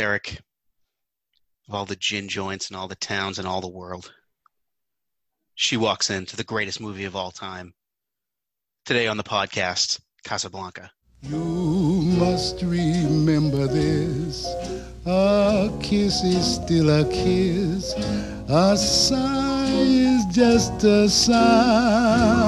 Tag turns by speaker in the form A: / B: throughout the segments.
A: Derek, of all the gin joints and all the towns and all the world, she walks into the greatest movie of all time. Today on the podcast, Casablanca.
B: You must remember this. A kiss is still a kiss. A sigh is just a sigh.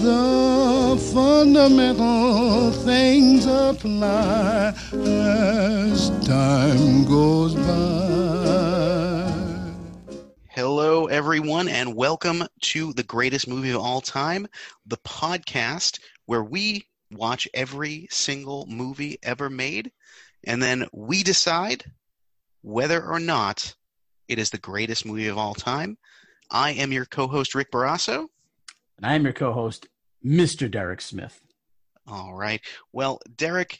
B: The fundamental things apply as time goes by.
A: Hello, everyone, and welcome to the greatest movie of all time, the podcast where we watch every single movie ever made, and then we decide whether or not it is the greatest movie of all time. I am your co host, Rick Barrasso.
C: And I am your co host, Mr. Derek Smith.
A: All right. Well, Derek,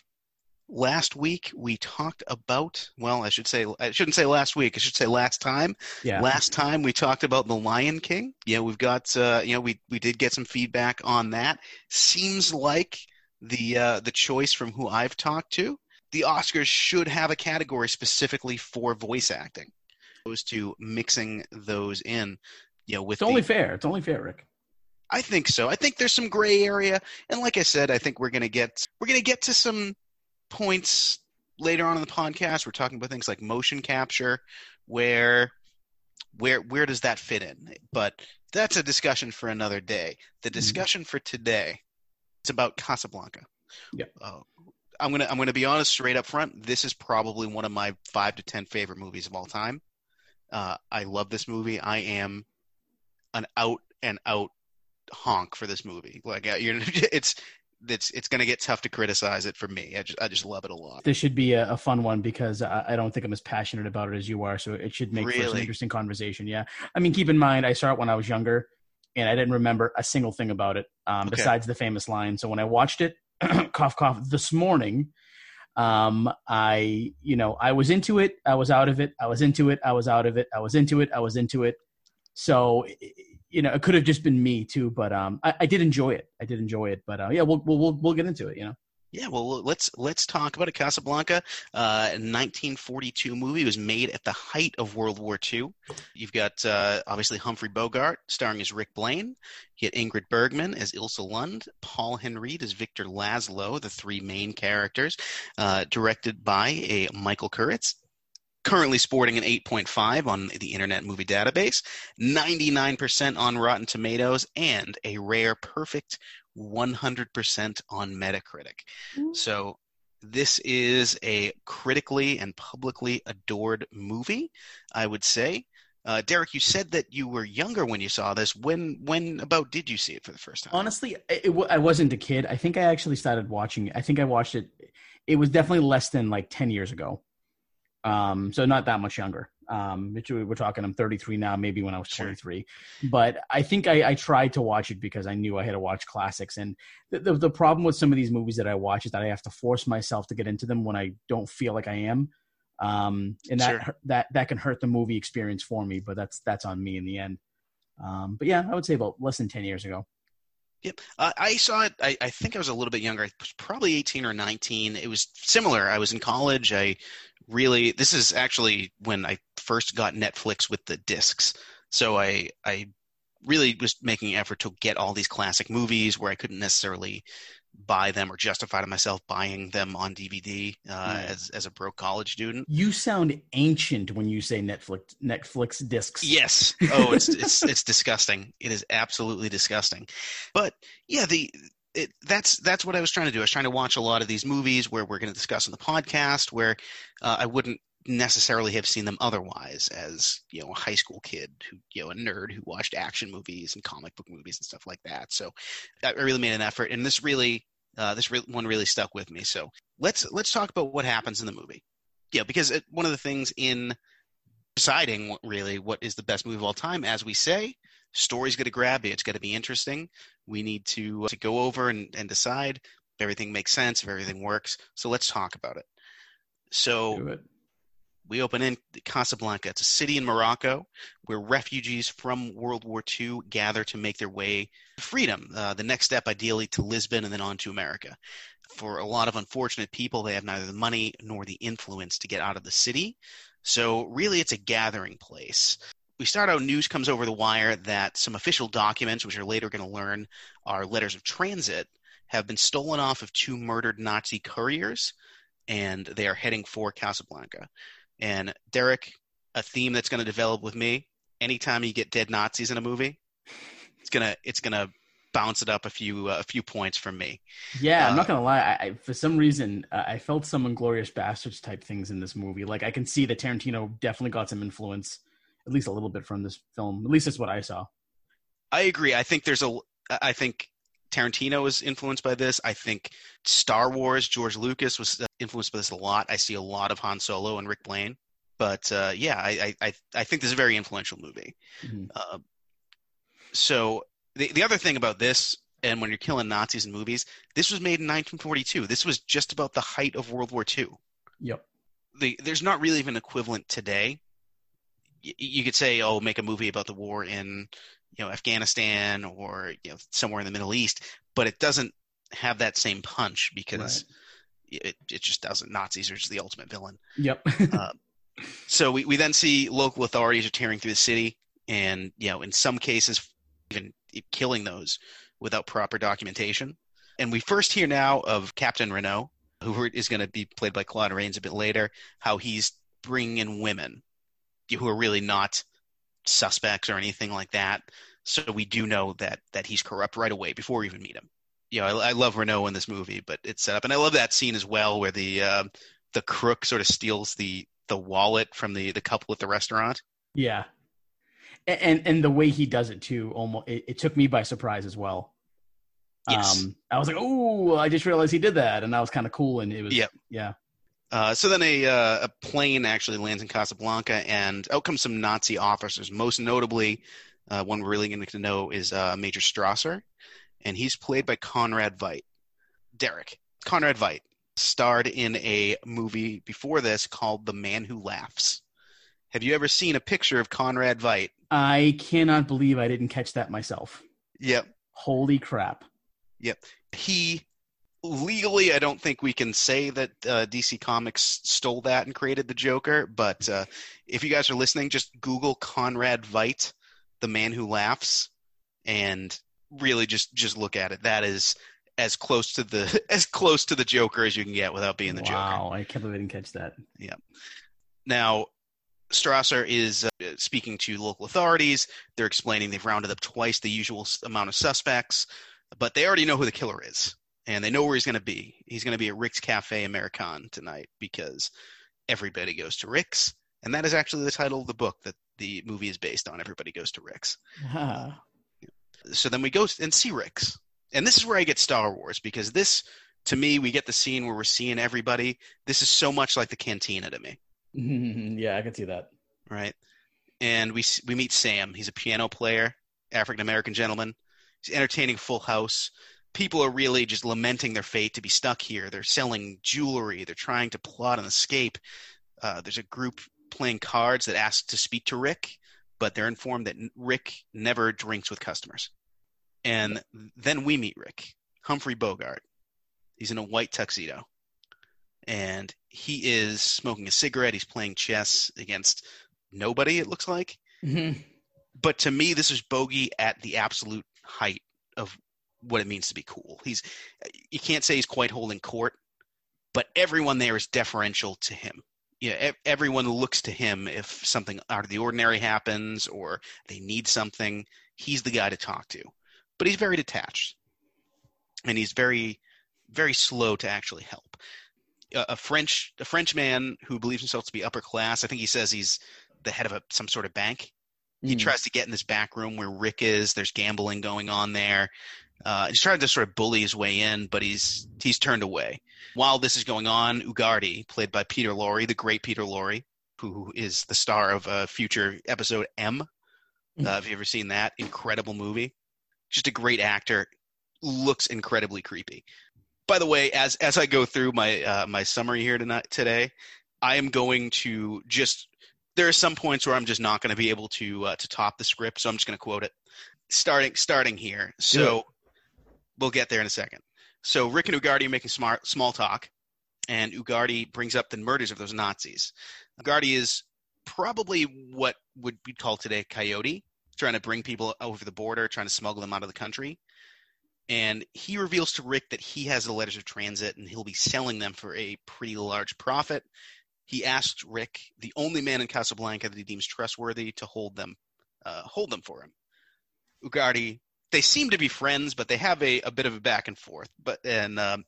A: last week we talked about, well, I should say, I shouldn't say last week, I should say last time.
C: Yeah.
A: Last time we talked about The Lion King. Yeah, we've got, uh, you know, we, we did get some feedback on that. Seems like the, uh, the choice from who I've talked to, the Oscars should have a category specifically for voice acting, opposed to mixing those in. You know, with
C: It's only fair. It's only fair, Rick.
A: I think so. I think there's some gray area, and like I said, I think we're gonna get we're gonna get to some points later on in the podcast. We're talking about things like motion capture, where where where does that fit in? But that's a discussion for another day. The discussion for today is about Casablanca.
C: Yeah.
A: Uh, I'm gonna I'm gonna be honest straight up front. This is probably one of my five to ten favorite movies of all time. Uh, I love this movie. I am an out and out honk for this movie. Like uh, you're, it's it's it's gonna get tough to criticize it for me. I just I just love it a lot.
C: This should be a, a fun one because I, I don't think I'm as passionate about it as you are. So it should make for some
A: Really?
C: interesting conversation. Yeah. I mean, keep in mind, I saw it when I was younger and I didn't remember a single thing about it um,
A: Okay.
C: besides the famous line. So when I watched it, cough, cough, this morning, um, I, you know, I was into it. I was out of it. I was into it. I was out of it. I was into it. I was into it. So, you know, it could have just been me too, but um, I, I did enjoy it. I did enjoy it, but uh, yeah, we'll, we'll we'll we'll get into it. You know,
A: Yeah, well let's let's talk about it. Casablanca, uh, 1942 movie It was made at the height of World War II. You've got uh, obviously Humphrey Bogart starring as Rick Blaine. You get Ingrid Bergman as Ilsa Lund, Paul Henreid as Victor Laszlo, the three main characters. Uh, directed by a Michael Curtiz. Currently sporting an 8.5 on the Internet Movie Database, 99% on Rotten Tomatoes, and a rare perfect 100% on Metacritic. So this is a critically and publicly adored movie, I would say. Uh, Derek, you said that you were younger when you saw this. When when about did you see it for the first time?
C: honestly, it, it, I wasn't a kid. I think I actually started watching it. I think I watched it. It was definitely less than like ten years ago. Um, so not that much younger. Um, we- we're talking. I'm 33 now. Maybe when I was
A: Sure.
C: 23, but I think I, I tried to watch it because I knew I had to watch classics. And the, the the problem with some of these movies that I watch is that I have to force myself to get into them when I don't feel like I am. Um, and that
A: Sure.
C: that that can hurt the movie experience for me. But that's that's on me in the end. Um, but yeah, I would say about less than 10 years ago.
A: Yep. Uh, I saw it. I, I think I was a little bit younger. I was probably 18 or 19. It was similar. I was in college. I really, this is actually when I first got Netflix with the discs. So I, I really was making an effort to get all these classic movies where I couldn't necessarily buy them or justify to myself buying them on DVD uh,
C: Yeah.
A: as, as a broke college student.
C: You sound ancient when you say Netflix Netflix discs.
A: Yes. Oh, it's it's it's disgusting. It is absolutely disgusting. But yeah, the it, that's that's what I was trying to do. I was trying to watch a lot of these movies where we're going to discuss on the podcast, where uh, I wouldn't necessarily have seen them otherwise as you know a high school kid who you know a nerd who watched action movies and comic book movies and stuff like that. So i really made an effort and this really uh, this re- one really stuck with me. So let's let's talk about what happens in the movie. Yeah because it, one of the things in deciding what, really what is the best movie of all time as we say story's going to grab you. It's going to be interesting. We need to to go over and, and decide. If everything makes sense. If everything works. So let's talk about it. So. We open in Casablanca. It's a city in Morocco where refugees from World War II gather to make their way to freedom. Uh, the next step, ideally, to Lisbon and then on to America. for a lot of unfortunate people, they have neither the money nor the influence to get out of the city. So, really, it's a gathering place. We start out, news comes over the wire that some official documents, which you're later going to learn are letters of transit, have been stolen off of two murdered Nazi couriers, and they are heading for Casablanca. And Derek, a theme that's going to develop with me anytime you get dead Nazis in a movie, it's gonna it's gonna bounce it up a few uh, a few points from me.
C: Yeah, I'm
A: Uh,
C: not gonna lie. I, I for some reason uh, I felt some Inglourious Basterds type things in this movie. Like I can see that Tarantino definitely got some influence, at least a little bit from this film. At least that's what I saw.
A: I agree. I think there's a. I think Tarantino was influenced by this. I think Star Wars, George Lucas was uh, influenced by this a lot. I see a lot of Han Solo and Rick Blaine. But uh, yeah, I, I I think this is a very influential movie.
C: Mhm.
A: Uh, so the the other thing about this, and when you're killing Nazis in movies, this was made in 1942. This was just about the height of World War II.
C: Yep.
A: The, there's not really even equivalent today. Y- you could say, oh, make a movie about the war in, you know, Afghanistan or you know somewhere in the Middle East, but it doesn't have that same punch because it it just doesn't. Nazis are just the ultimate villain.
C: Yep.
A: Uh, so we, we then see local authorities are tearing through the city, and you know, in some cases, even killing those without proper documentation. And we first hear now of Captain Renault, who is going to be played by Claude Rains a bit later, how he's bringing in women who are really not suspects or anything like that. So we do know that that he's corrupt right away before we even meet him. You know, I, I love Renault in this movie, but it's set up, and I love that scene as well where the uh, the crook sort of steals the the wallet from the the couple at the restaurant.
C: yeah. And and the way he does it too, almost it, it took me by surprise as well.
A: Yes.
C: Um, I was like, oh, I just realized he did that, and that was kind of cool. And it was,
A: Yep.
C: yeah,
A: Uh, so then a uh, a plane actually lands in Casablanca, and out come some Nazi officers. Most notably, uh, one we're really going to know is uh, Major Strasser, and he's played by Conrad Veidt. Derek Conrad Veidt starred in a movie before this called The Man Who Laughs. Have you ever seen a picture of Conrad Veidt?
C: I cannot believe I didn't catch that myself.
A: Yep.
C: Holy crap! Yep.
A: He legally i don't think we can say that uh, dc comics stole that and created the joker but uh, if you guys are listening just google conrad veidt the man who laughs and really just just look at it that is as close to the as close to the joker as you can get without being the joker
C: wow, I can't believe I didn't catch that. Yeah.
A: now strasser is uh, speaking to local authorities they're explaining they've rounded up twice the usual amount of suspects but they already know who the killer is and they know where he's going to be. He's going to be at Rick's Cafe American tonight because everybody goes to Rick's, and that is actually the title of the book that the movie is based on. Everybody goes to Rick's.
C: Ah,
A: So then we go and see Rick's, and this is where I get Star Wars because this, to me, we get the scene where we're seeing everybody. This is so much like the cantina to me,
C: yeah, I can see that.
A: right? And we we meet Sam. He's a piano player, African American gentleman. He's entertaining Full House. People are really just lamenting their fate to be stuck here. They're selling jewelry. They're trying to plot an escape. Uh, there's a group playing cards that ask to speak to Rick, but they're informed that Rick never drinks with customers. And then we meet Rick, Humphrey Bogart. He's in a white tuxedo. And he is smoking a cigarette. He's playing chess against nobody, it looks like
C: Mhm.
A: but to me, this is Bogey at the absolute height of what it means to be cool. He's you can't say he's quite holding court, but everyone there is deferential to him. Yeah, e- everyone looks to him if something out of the ordinary happens or they need something. He's the guy to talk to, but he's very detached, and he's very, very slow to actually help. A, a French, a French man who believes himself to be upper class. I think he says he's the head of a, some sort of bank he
C: Mm.
A: tries to get in this back room where Rick is. There's gambling going on there. Uh, he's trying to sort of bully his way in, but he's he's turned away. While this is going on, Ugarte, played by Peter Lorre, the great Peter Lorre, who is the star of a future episode M. Uh, have you ever seen that incredible movie? Just a great actor. Looks incredibly creepy. By the way, as as I go through my uh, my summary here tonight today, I am going to just there are some points where I'm just not going to be able to uh, to top the script, so I'm just going to quote it. Starting starting here. So we'll get there in a second. So Rick and Ugarte are making smart, small talk, and Ugarte brings up the murders of those Nazis. Ugarte is probably what would be called today coyote, trying to bring people over the border, trying to smuggle them out of the country. And he reveals to Rick that he has the letters of transit and he'll be selling them for a pretty large profit. He asks Rick, the only man in Casablanca that he deems trustworthy, to hold them, uh, hold them for him. Ugarte, they seem to be friends, but they have a, a bit of a back and forth. But and um,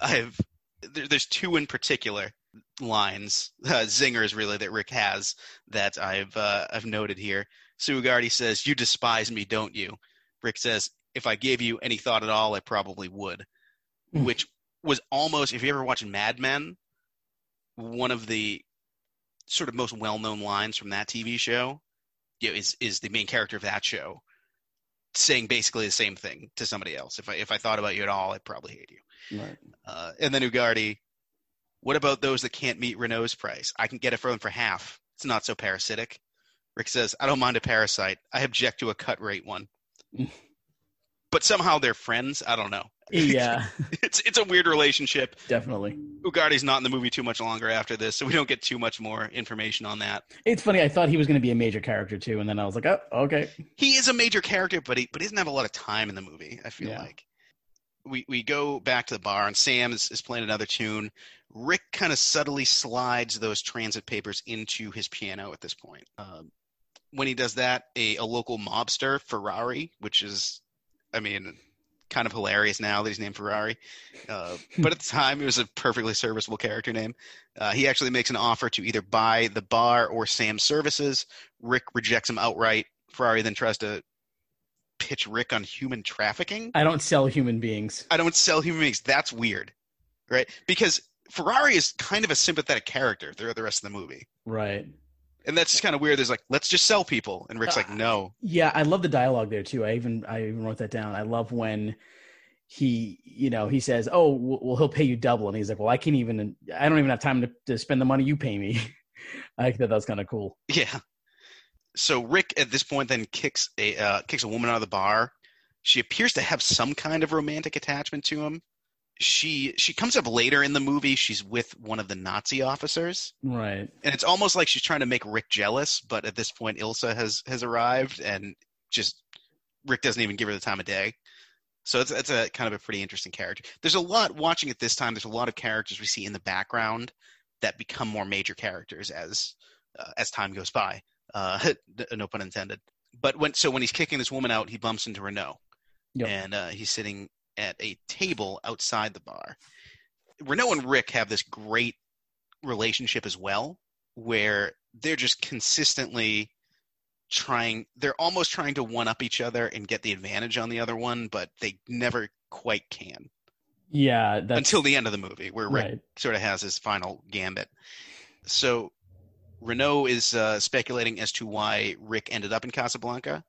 A: I've there, there's two in particular lines, uh, zingers really that Rick has that I've uh, I've noted here. Sugardi says, "You despise me, don't you?" Rick says, "If I gave you any thought at all, I probably would,"
C: Mm.
A: which was almost if you ever watched Mad Men, one of the sort of most well-known lines from that TV show you know, is is the main character of that show saying basically the same thing to somebody else. If I if I thought about you at all, I'd probably hate you.
C: Right.
A: Uh, and then Ugarte, what about those that can't meet Renault's price? I can get it for them for half. It's not so parasitic. Rick says, I don't mind a parasite. I object to a cut rate one. but somehow they're friends. I don't know.
C: Yeah,
A: It's it's a weird relationship.
C: definitely.
A: Ugarte's not in the movie too much longer after this, so we don't get too much more information on that.
C: It's funny. I thought he was going to be a major character too, and then I was like, oh, okay.
A: He is a major character, but he but he doesn't have a lot of time in the movie. I feel
C: Yeah.
A: like we we go back to the bar, and Sam is, is playing another tune. Rick kind of subtly slides those transit papers into his piano at this point. Um, when he does that, a, a local mobster, Ferrari, which is, I mean, kind of hilarious now that he's named Ferrari. Uh, but at the time, it was a perfectly serviceable character name. Uh, he actually makes an offer to either buy the bar or Sam's services. Rick rejects him outright. Ferrari then tries to pitch Rick on human trafficking.
C: I don't sell human beings.
A: I don't sell human beings. That's weird, right? Because Ferrari is kind of a sympathetic character throughout the rest of the movie.
C: Right.
A: And that's just kind of weird. There's like, let's just sell people. And Rick's like, no.
C: Yeah, I love the dialogue there too. I even I even wrote that down. I love when he you know he says, "Oh, well, well, he'll pay you double," and he's like, "Well, I can't even. I don't even have time to, to spend the money you pay me." I thought that was kind of cool.
A: Yeah. So Rick at this point then kicks a uh, kicks a woman out of the bar. She appears to have some kind of romantic attachment to him. She she comes up later in the movie. She's with one of the Nazi officers,
C: Right.
A: and it's almost like she's trying to make Rick jealous. But at this point, Ilsa has has arrived, and just Rick doesn't even give her the time of day. So it's it's a kind of a pretty interesting character. There's a lot watching it this time. There's a lot of characters we see in the background that become more major characters as uh, as time goes by. Uh, no pun intended. But when so when he's kicking this woman out, he bumps into Renault,
C: Yep.
A: and uh, he's sitting at a table outside the bar. Renault and Rick have this great relationship as well, where they're just consistently trying. They're almost trying to one up each other and get the advantage on the other one, but they never quite can
C: Yeah.
A: Until the end of the movie, where Rick
C: right.
A: sort of has his final gambit. So Renault is uh, speculating as to why Rick ended up in Casablanca,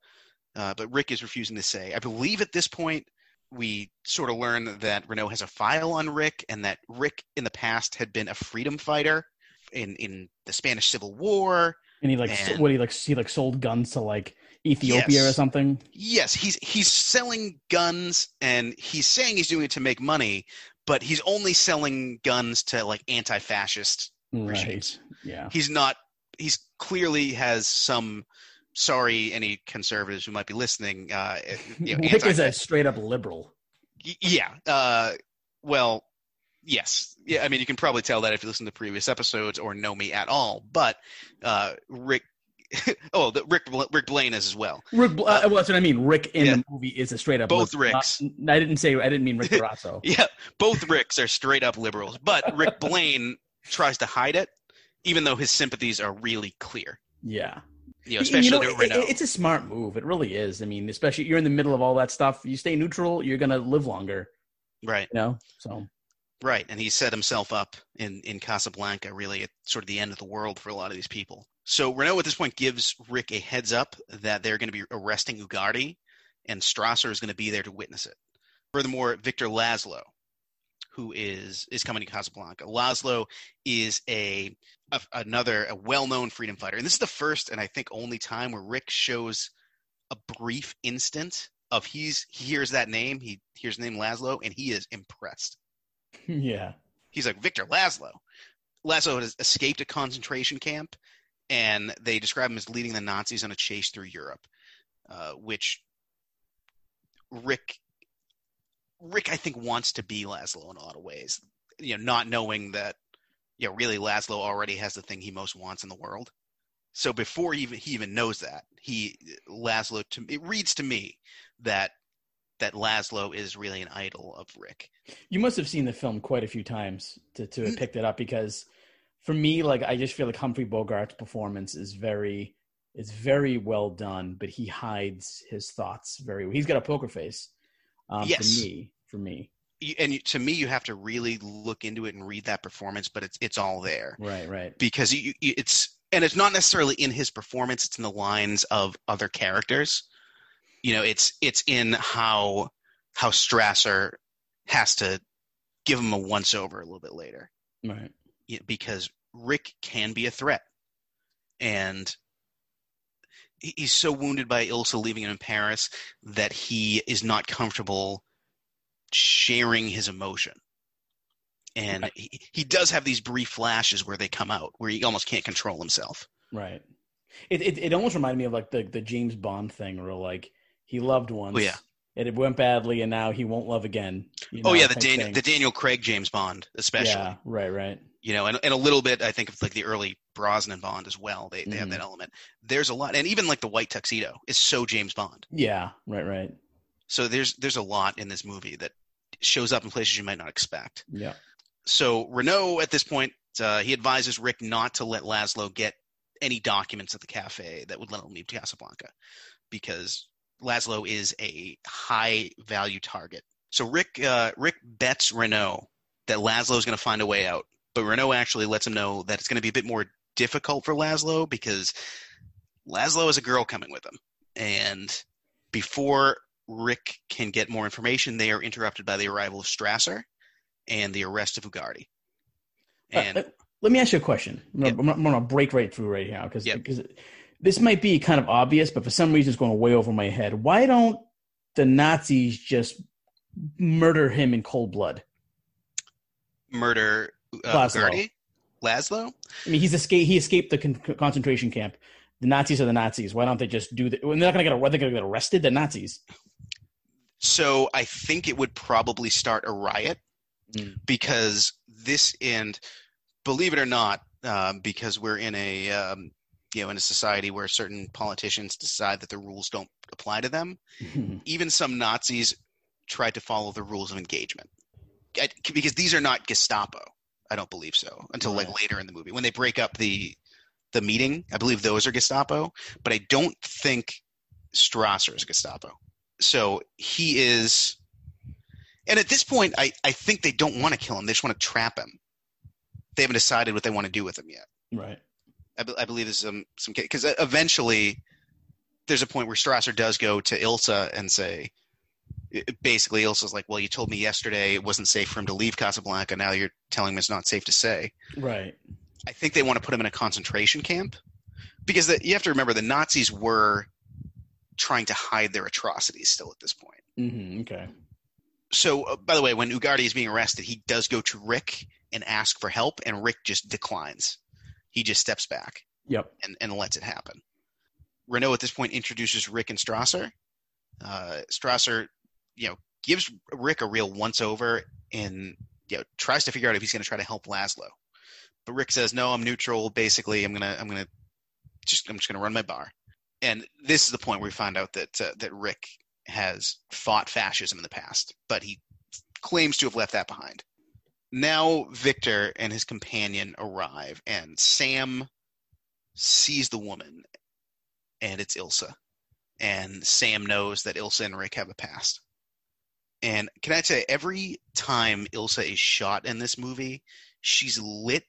A: uh, but Rick is refusing to say. I believe at this point we sort of learn that Renault has a file on Rick, and that Rick in the past had been a freedom fighter in in the Spanish Civil War.
C: And he like
A: And-
C: what he like he like sold guns to like Ethiopia or something.
A: Yes, he's he's selling guns, and he's saying he's doing it to make money, but he's only selling guns to like anti-fascist
C: Right.
A: regimes.
C: Yeah.
A: he's not he's clearly has some sorry any conservatives who might be listening uh you know,
C: Rick is a straight up liberal.
A: Yeah uh well yes yeah i mean you can probably tell that if you listen to previous episodes or know me at all but uh rick oh the rick rick blaine is as well
C: Rick, Bl- uh, well, that's what I mean. Rick in
A: yeah.
C: the movie is a straight up
A: Both
C: liberal.
A: Ricks.
C: Not- I didn't say I didn't mean Rick Barrazzo.
A: yeah both ricks are straight up liberals but rick blaine tries to hide it even though his sympathies are really clear
C: yeah.
A: You know
C: You
A: especially
C: know, it-
A: Renault.
C: it's a smart move. It really is. I mean, especially you're in the middle of all that stuff. You stay neutral, you're gonna live longer.
A: right
C: You know. So
A: Right, and he set himself up in in Casablanca, really at sort of the end of the world for a lot of these people. So Renault at this point gives Rick a heads up that they're going to be arresting Ugarte, and Strasser is going to be there to witness it. Furthermore, Victor Laszlo, who is is coming to Casablanca. Laszlo is a, a another a well-known freedom fighter, and this is the first and I think only time where Rick shows a brief instant of he's he hears that name, he hears the name Laszlo, and he is impressed.
C: yeah.
A: He's like Victor Laszlo. Laszlo has escaped a concentration camp, and they describe him as leading the Nazis on a chase through Europe, uh, which Rick Rick I think wants to be Laszlo in a lot of ways. You know, not knowing that you know really Laszlo already has the thing he most wants in the world. So before he even he even knows that, he Laszlo to it reads to me that that Laszlo is really an idol of Rick.
C: You must have seen the film quite a few times to to have
A: Mm.
C: picked it up because for me, like I just feel like Humphrey Bogart's performance is very it's very well done, but he hides his thoughts very well. He's got a poker face. Um,
A: Yes.
C: For me, for me.
A: And to me, you have to really look into it and read that performance, but it's it's all there.
C: Right, right.
A: because you, you, it's and it's not necessarily in his performance it's in the lines of other characters you know it's it's in how how strasser has to give him a once over a little bit later
C: Right.
A: Because rick can be a threat and he's so wounded by ilsa leaving him in paris that he is not comfortable sharing his emotion and he, he does have these brief flashes where they come out where he almost can't control himself
C: Right. It, it it almost reminded me of like the the James Bond thing where like he loved once.
A: Oh, yeah.
C: And it went badly and now he won't love again. you
A: oh yeah the daniel
C: thing.
A: the daniel craig james bond especially
C: Yeah, right, right.
A: you know and, and a little bit i think of like the early brosnan bond as well they, they have
C: Mhm.
A: that element there's a lot and even like the white tuxedo is so james bond
C: Yeah, right, right.
A: So there's there's a lot in this movie that shows up in places you might not expect.
C: Yeah.
A: so renault at this point uh, he advises rick not to let laszlo get any documents at the cafe that would let him leave casablanca because laszlo is a high value target. So rick uh, rick bets renault that laszlo is going to find a way out but renault actually lets him know that it's going to be a bit more difficult for laszlo because laszlo has a girl coming with him. And before rick can get more information they are interrupted by the arrival of strasser and the arrest of ugarte and
C: Uh, uh, let me ask you a question. I'm gonna,
A: Yeah.
C: I'm gonna- I'm gonna break right through right now because
A: Yep.
C: this might be kind of obvious, but for some reason it's going way over my head. Why don't the Nazis just murder him in cold blood?
A: murder uh,
C: Laszlo.
A: Ugarte? Laszlo?
C: I mean, he's escaped. He escaped the con- concentration camp. The Nazis are the Nazis. Why don't they just do that? They're not going to get. They're going to get arrested. The Nazis.
A: So I think it would probably start a riot
C: Mm.
A: because this and believe it or not, um, because we're in a um, you know in a society where certain politicians decide that the rules don't apply to them. Even some Nazis tried to follow the rules of engagement I, because these are not Gestapo. I don't believe so until like later in the movie when they break up the the meeting. I believe those are Gestapo, but I don't think Strasser is Gestapo. So he is, and at this point, I I think they don't want to kill him. They just want to trap him. They haven't decided what they want to do with him yet.
C: right.
A: I, be- I believe there's some some because uh, eventually there's a point where Strasser does go to Ilsa and say, basically Ilsa's like, well, you told me yesterday it wasn't safe for him to leave Casablanca. Now you're telling me it's not safe to say.
C: Right.
A: I think they want to put him in a concentration camp because the, you have to remember the Nazis were trying to hide their atrocities still at this point.
C: hmm Okay.
A: So, uh, by the way, when Ugarte is being arrested, he does go to Rick and ask for help, and Rick just declines. He just steps back
C: Yep.
A: and, and lets it happen. Renault at this point introduces Rick and Strasser. Uh, Strasser, you know, gives Rick a real once over and you know tries to figure out if he's going to try to help Laszlo. But Rick says, "No, I'm neutral. Basically, I'm gonna I'm gonna just I'm just gonna run my bar." And this is the point where we find out that uh, that Rick has fought fascism in the past, but he claims to have left that behind. Now Victor and his companion arrive, and Sam sees the woman, and it's Ilsa. And Sam knows that Ilsa and Rick have a past. And can I say, every time Ilsa is shot in this movie, she's lit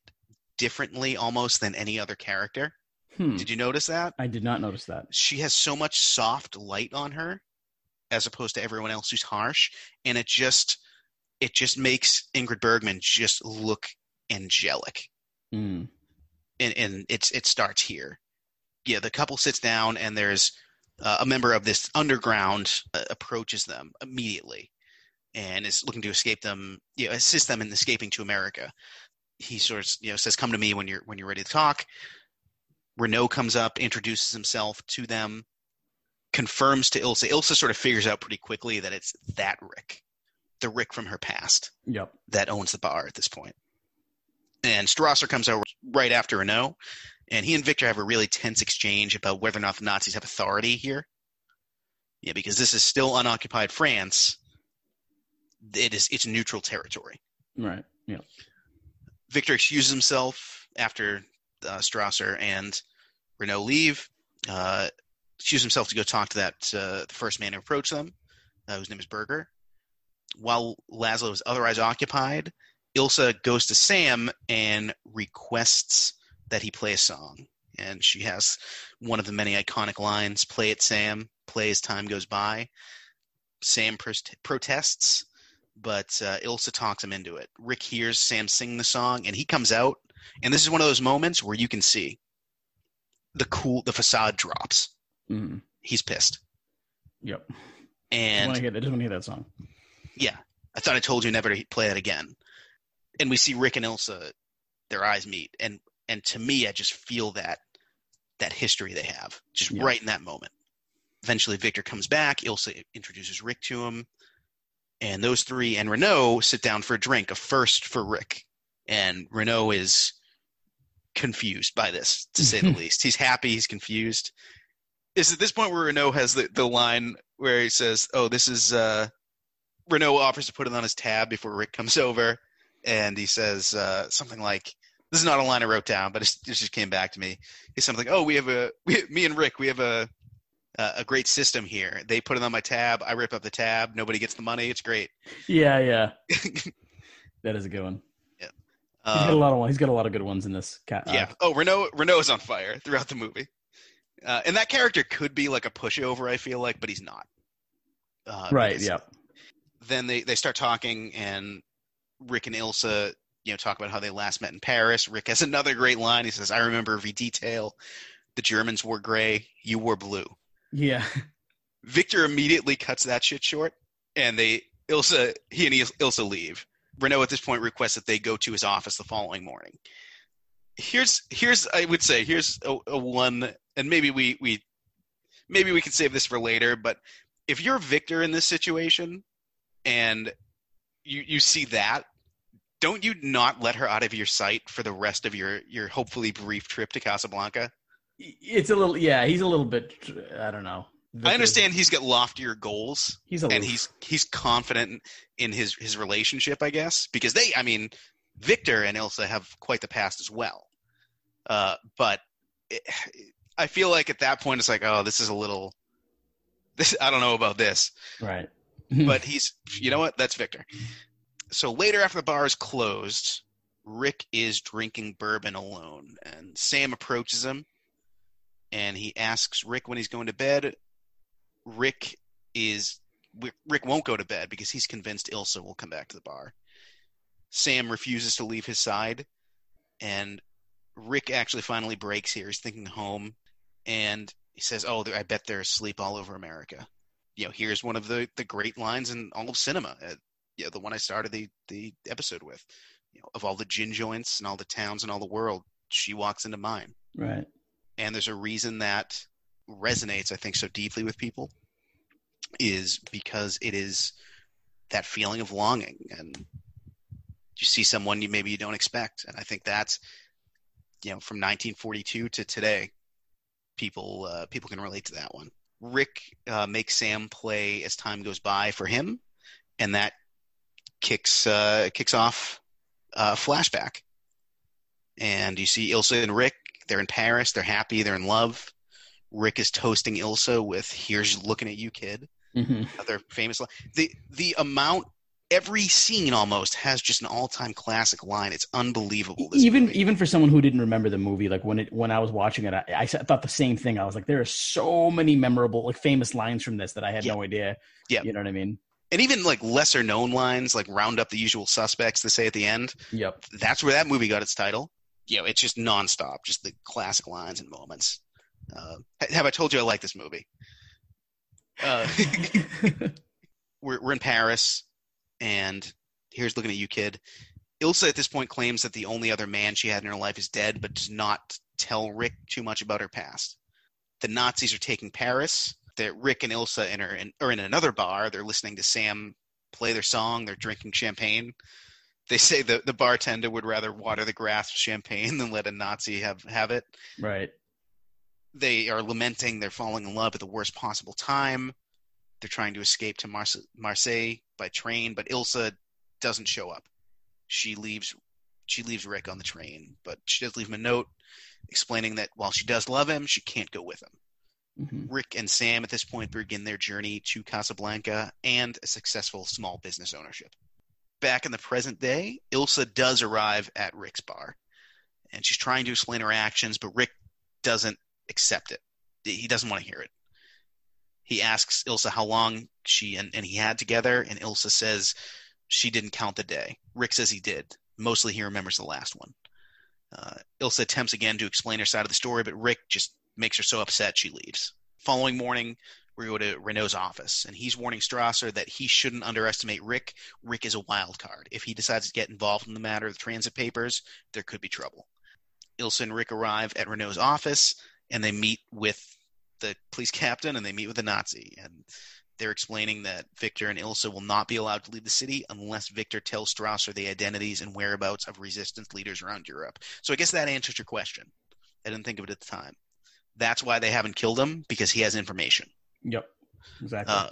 A: differently almost than any other character.
C: Hmm.
A: Did you notice that?
C: I did not notice that.
A: She has so much soft light on her as opposed to everyone else who's harsh. And it just it just makes Ingrid Bergman just look angelic
C: Mm.
A: and, and it's it starts here. Yeah, the couple sits down and there's uh, a member of this underground uh, approaches them immediately and is looking to escape them, you know, assist them in escaping to America. He sort of, you know, says, "Come to me when you're when you're ready to talk." Renault comes up, introduces himself to them, confirms to Ilsa. Ilsa sort of figures out pretty quickly that it's that Rick, the Rick from her past,
C: Yep.
A: that owns the bar at this point. And Strasser comes out right after Renault, and he and Victor have a really tense exchange about whether or not the Nazis have authority here. Yeah, because this is still unoccupied France. It is it's neutral territory.
C: Right. Yeah.
A: Victor excuses himself after uh, Strasser and Renault leave. Uh, himself to go talk to that uh, the first man who approached them, uh, whose name is Berger. While Laszlo is otherwise occupied, Ilsa goes to Sam and requests that he play a song. And she has one of the many iconic lines Play it, Sam, play as time goes by. Sam protests, but uh, Ilsa talks him into it. Rick hears Sam sing the song, and he comes out. And this is one of those moments where you can see the cool, the facade drops.
C: hmm
A: He's pissed.
C: Yep.
A: And
C: want to hear that. I just want to hear that song.
A: yeah, I thought I told you never to play that again. And we see Rick and Ilsa, their eyes meet, and and to me, I just feel that that history they have just
C: Yeah.
A: right in that moment. Eventually, Victor comes back. Ilsa introduces Rick to him, and those three and Renault sit down for a drink, a first for Rick. And Renault is confused by this, to say the least. He's happy. He's confused. It's at this point where Renault has the, the line where he says, "Oh, this is." Uh, Renault offers to put it on his tab before Rick comes over, and he says uh, something like, "This is not a line I wrote down, but it's, it just came back to me." He's something like, "Oh, we have a we, me and Rick, we have a a a great system here. They put it on my tab. I rip up the tab. Nobody gets the money. It's great."
C: Yeah, yeah. that is a good one. He's got a
A: Um,
C: lot of. He's got a lot of good ones in this. Cat. uh,
A: yeah. Oh, Renault Renault is on fire throughout the movie, uh, and that character could be like a pushover. I feel like, but he's not. Uh,
C: right. Yeah.
A: then they, they start talking and Rick and Ilsa, you know, talk about how they last met in Paris. Rick has another great line. He says, I remember every detail. The Germans wore gray, you wore blue.
C: Yeah.
A: Victor immediately cuts that shit short and they Ilsa he and Ilsa leave. Renault at this point requests that they go to his office the following morning. Here's here's I would say here's a, a one and maybe we we maybe we can save this for later, but if you're Victor in this situation and you you see that, don't you not let her out of your sight for the rest of your your hopefully brief trip to Casablanca?
C: It's a little. Yeah. He's a little bit. I don't know.
A: I understand he's got loftier goals
C: He's a
A: and he's he's confident in his his relationship, I guess, because they, I mean, Victor and Ilsa have quite the past as well. Uh, but it, I feel like at that point it's like, oh, this is a little. This I don't know about this,
C: right.
A: but he's you know what? That's Victor. So later, after the bar is closed, Rick is drinking bourbon alone, and Sam approaches him, and he asks Rick when he's going to bed. Rick is Rick won't go to bed because he's convinced Ilsa will come back to the bar. Sam refuses to leave his side, and Rick actually finally breaks here. He's thinking home, and he says, "Oh, I bet they're asleep all over America." You know, here's one of the the great lines in all of cinema. Uh, you know, the one I started the the episode with. You know, of all the gin joints and all the towns and all the world, she walks into mine.
C: Right.
A: And there's a reason that resonates, I think, so deeply with people is because it is that feeling of longing and you see someone you maybe you don't expect. And I think that's you know, from 1942 to today, people uh, people can relate to that one. Rick uh, makes Sam play as time goes by for him, and that kicks uh, kicks off uh, flashback. And you see Ilsa and Rick. They're in Paris. They're happy. They're in love. Rick is toasting Ilsa with "Here's looking at you, kid."
C: hmm
A: Other famous line. The the amount. Every scene almost has just an all-time classic line. It's unbelievable.
C: Even
A: movie.
C: even for someone who didn't remember the movie, like when it when I was watching it, I, I thought the same thing. I was like, there are so many memorable, like famous lines from this that I had
A: Yeah.
C: no idea.
A: Yeah.
C: You know what I mean?
A: and even like lesser known lines, like "Round up the usual suspects." They say at the end.
C: Yep.
A: That's where that movie got its title. You know, it's just nonstop, just the classic lines and moments. Uh, have I told you I like this movie? Uh, we're we're in Paris, and here's looking at you, kid. Ilsa at this point claims that the only other man she had in her life is dead, but does not tell Rick too much about her past. The Nazis are taking Paris. That Rick and Ilsa in are in, are in another bar. They're listening to Sam play their song. They're drinking champagne. They say the the bartender would rather water the grass with champagne than let a Nazi have have it.
C: right.
A: They are lamenting they're falling in love at the worst possible time. They're trying to escape to Marse- Marseille by train, but Ilsa doesn't show up. She leaves. She leaves Rick on the train, but she does leave him a note explaining that while she does love him, she can't go with him.
C: hmm
A: Rick and Sam at this point begin their journey to Casablanca and a successful small business ownership. Back in the present day, Ilsa does arrive at Rick's bar, and she's trying to explain her actions, but Rick doesn't accept it. He doesn't want to hear it. He asks Ilsa how long she and, and he had together, and Ilsa says she didn't count the day. Rick says he did. Mostly he remembers the last one. Uh, Ilsa attempts again to explain her side of the story, but Rick just makes her so upset she leaves. Following morning, we go to Renault's office, and he's warning Strasser that he shouldn't underestimate Rick. Rick is a wild card. If he decides to get involved in the matter of the transit papers, there could be trouble. Ilsa and Rick arrive at Renault's office, and they meet with the police captain, and they meet with the Nazi, and they're explaining that Victor and Ilsa will not be allowed to leave the city unless Victor tells Strasser the identities and whereabouts of resistance leaders around Europe. So I guess that answers your question. I didn't think of it at the time. That's why they haven't killed him because he has information.
C: Yep. Exactly.
A: Uh,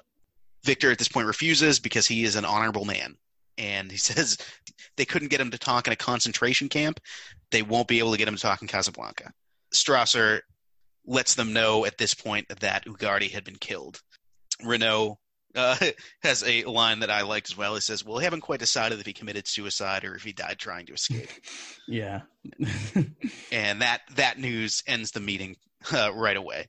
A: Victor at this point refuses because he is an honorable man. And he says they couldn't get him to talk in a concentration camp. They won't be able to get him to talk in Casablanca. Strasser lets them know at this point that Ugarte had been killed. Renault uh, has a line that I like as well. He says, Well, we haven't quite decided if he committed suicide or if he died trying to escape.
C: yeah.
A: and that, that news ends the meeting uh, right away.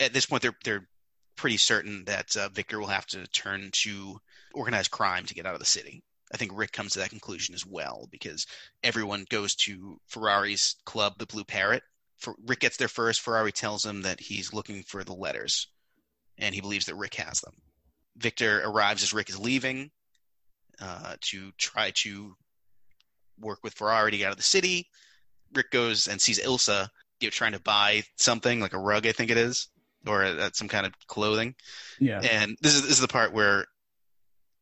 A: At this point, they're, they're pretty certain that uh, Victor will have to turn to organized crime to get out of the city. I think Rick comes to that conclusion as well because everyone goes to Ferrari's club, the Blue Parrot. For, Rick gets there first. Ferrari tells him that he's looking for the letters, and he believes that Rick has them. Victor arrives as Rick is leaving uh, to try to work with Ferrari to get out of the city. Rick goes and sees Ilsa you know, trying to buy something like a rug, I think it is, or uh, some kind of clothing.
C: Yeah.
A: And this is this is the part where,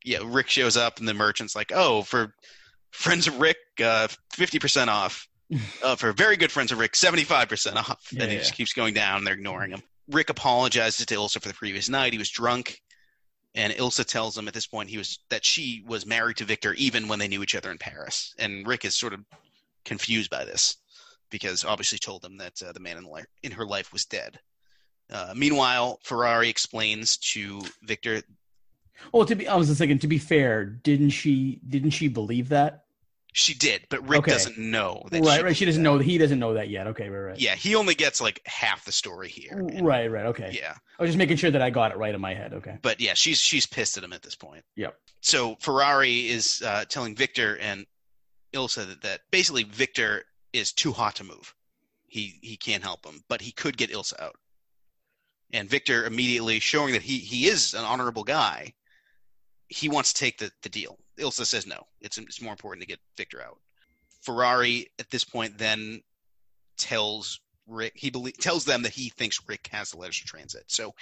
A: yeah, Rick shows up and the merchant's like, "Oh, for friends of Rick, uh, fifty percent off. Uh, for very good friends of Rick, seventy-five percent off."
C: Yeah,
A: and he
C: yeah.
A: just keeps going down. They're ignoring him. Rick apologizes to Ilsa for the previous night. He was drunk, and Ilsa tells him at this point he was that she was married to Victor even when they knew each other in Paris. And Rick is sort of confused by this because obviously told him that uh, the man in, in her life was dead. Uh, meanwhile, Ferrari explains to Victor
C: Well, to be, I was just thinking. To be fair, didn't she? Didn't she believe that?
A: She did, but Rick
C: Okay.
A: doesn't know that.
C: Right.
A: she
C: Right. She doesn't know
A: that.
C: know. He doesn't know that yet. Okay. Right. Right.
A: Yeah, he only gets like half the story here. And-
C: Right. Right. Okay.
A: Yeah,
C: I was just making sure that I got it right in my head. Okay.
A: but yeah, she's she's pissed at him at this point.
C: Yep.
A: So Ferrari is uh, telling Victor and Ilsa that, that basically Victor is too hot to move. He he can't help him, but he could get Ilsa out. And Victor immediately showing that he he is an honorable guy. He wants to take the, the deal. Ilsa says no. It's it's more important to get Victor out. Ferrari at this point then tells Rick he belie- tells them that he thinks Rick has the letters to transit. So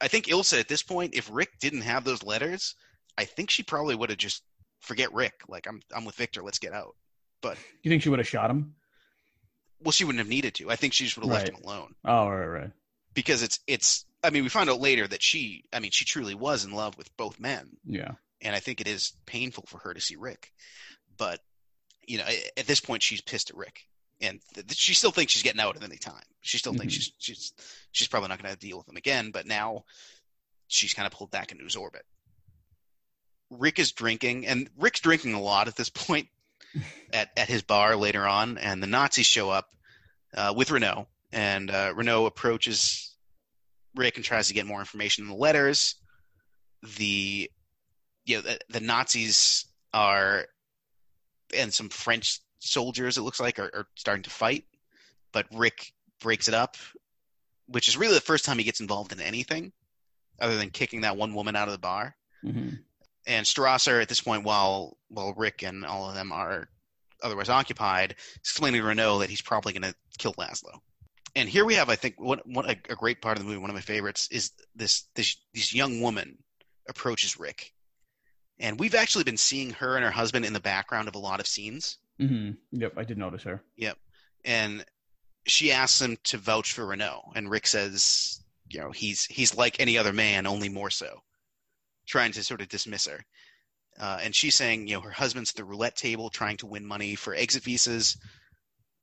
A: I think Ilsa at this point, if Rick didn't have those letters, I think she probably would have just forget Rick. Like I'm I'm with Victor. Let's get out.
C: But you think she would have shot him?
A: Well, she wouldn't have needed to. I think she just would have left him alone
C: Oh, right. Right.
A: because it's it's. I mean, we find out later that she. I mean, she truly was in love with both men,
C: Yeah.
A: And I think it is painful for her to see Rick. But you know, at this point, she's pissed at Rick, and th- she still thinks she's getting out at any time. She still thinks
C: Mhm.
A: she's she's she's probably not going to deal with him again. But now she's kind of pulled back into his orbit. Rick is drinking, and Rick's drinking a lot at this point at, at his bar later on, and the Nazis show up uh, with Renault, and uh, Renault approaches Rick and tries to get more information in the letters. The you know the, the Nazis are and some French soldiers it looks like are, are starting to fight, but Rick breaks it up, which is really the first time he gets involved in anything. other than kicking that one woman out of the bar.
C: hmm
A: And Strasser, at this point, while while Rick and all of them are otherwise occupied, is explaining to Renault that he's probably going to kill Laszlo. And here we have, I think, what, what a, a great part of the movie, one of my favorites, is this this this young woman approaches Rick, and we've actually been seeing her and her husband in the background of a lot of scenes.
C: hmm Yep, I did notice her.
A: Yep, and she asks him to vouch for Renault, and Rick says, you know, he's he's like any other man, only more so, trying to sort of dismiss her. Uh, and she's saying, you know, her husband's at the roulette table trying to win money for exit visas.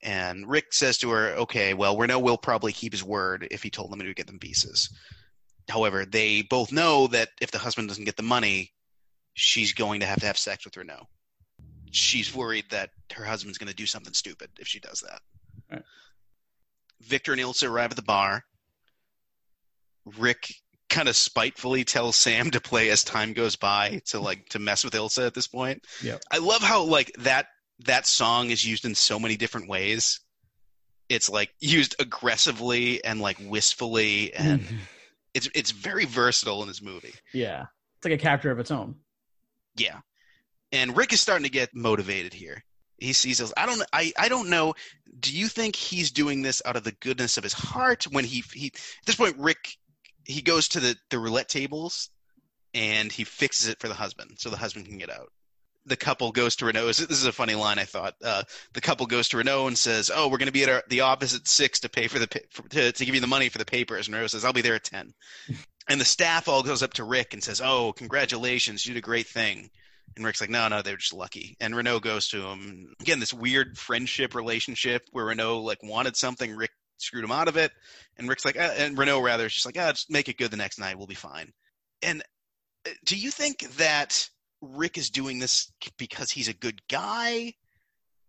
A: And Rick says to her, okay, well, Renault will probably keep his word if he told them to get them visas. However, they both know that if the husband doesn't get the money, she's going to have to have sex with Renault. She's worried that her husband's going to do something stupid if she does that.
C: Right.
A: Victor and Ilsa arrive at the bar. Rick kind of spitefully tells Sam to play as time goes by to like to mess with Ilsa at this point.
C: Yep.
A: I love how like that that song is used in so many different ways. It's like used aggressively and like wistfully and it's it's very versatile in this movie.
C: yeah, it's like a character of its own.
A: Yeah. And Rick is starting to get motivated here. He sees us. I don't I, I don't know. Do you think he's doing this out of the goodness of his heart when he he at this point Rick he goes to the, the roulette tables and he fixes it for the husband so the husband can get out. The couple goes to Renault. This is a funny line, I thought. Uh, the couple goes to Renault and says, "Oh, we're going to be at our, the office at six to pay for the for, to, to give you the money for the papers." And Renault says, "I'll be there at 10. And the staff all goes up to Rick and says, "Oh, congratulations, you did a great thing." And Rick's like, "No, no, they're just lucky." And Renault goes to him again. This weird friendship relationship where Renault like wanted something, Rick screwed him out of it, and Rick's like, uh, and Renault rather is just like, "Ah, just make it good the next night, we'll be fine." And uh, do you think that Rick is doing this because he's a good guy,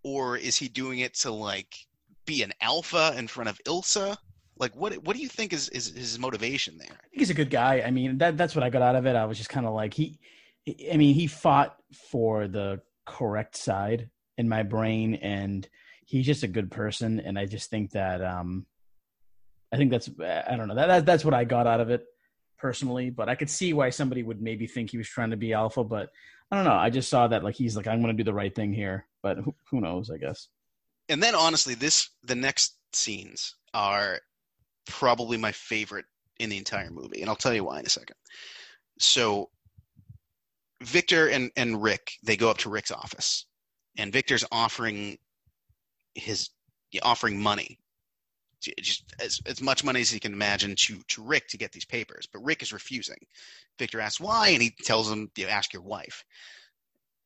A: or is he doing it to like be an alpha in front of Ilsa? Like, what what do you think is, is his motivation there?
C: I think he's a good guy. I mean, that that's what I got out of it. I was just kind of like he. I mean, he fought for the correct side in my brain, and he's just a good person. And I just think that um, I think that's I don't know that, that that's what I got out of it personally. But I could see why somebody would maybe think he was trying to be alpha. But I don't know. I just saw that like he's like I'm going to do the right thing here. But who, who knows? I guess.
A: And then honestly, this the next scenes are probably my favorite in the entire movie, and I'll tell you why in a second. So Victor and, and Rick, they go up to Rick's office, and Victor's offering his offering money, just as, as much money as he can imagine to to Rick to get these papers, but Rick is refusing. Victor asks why, and he tells him, you "Ask your wife."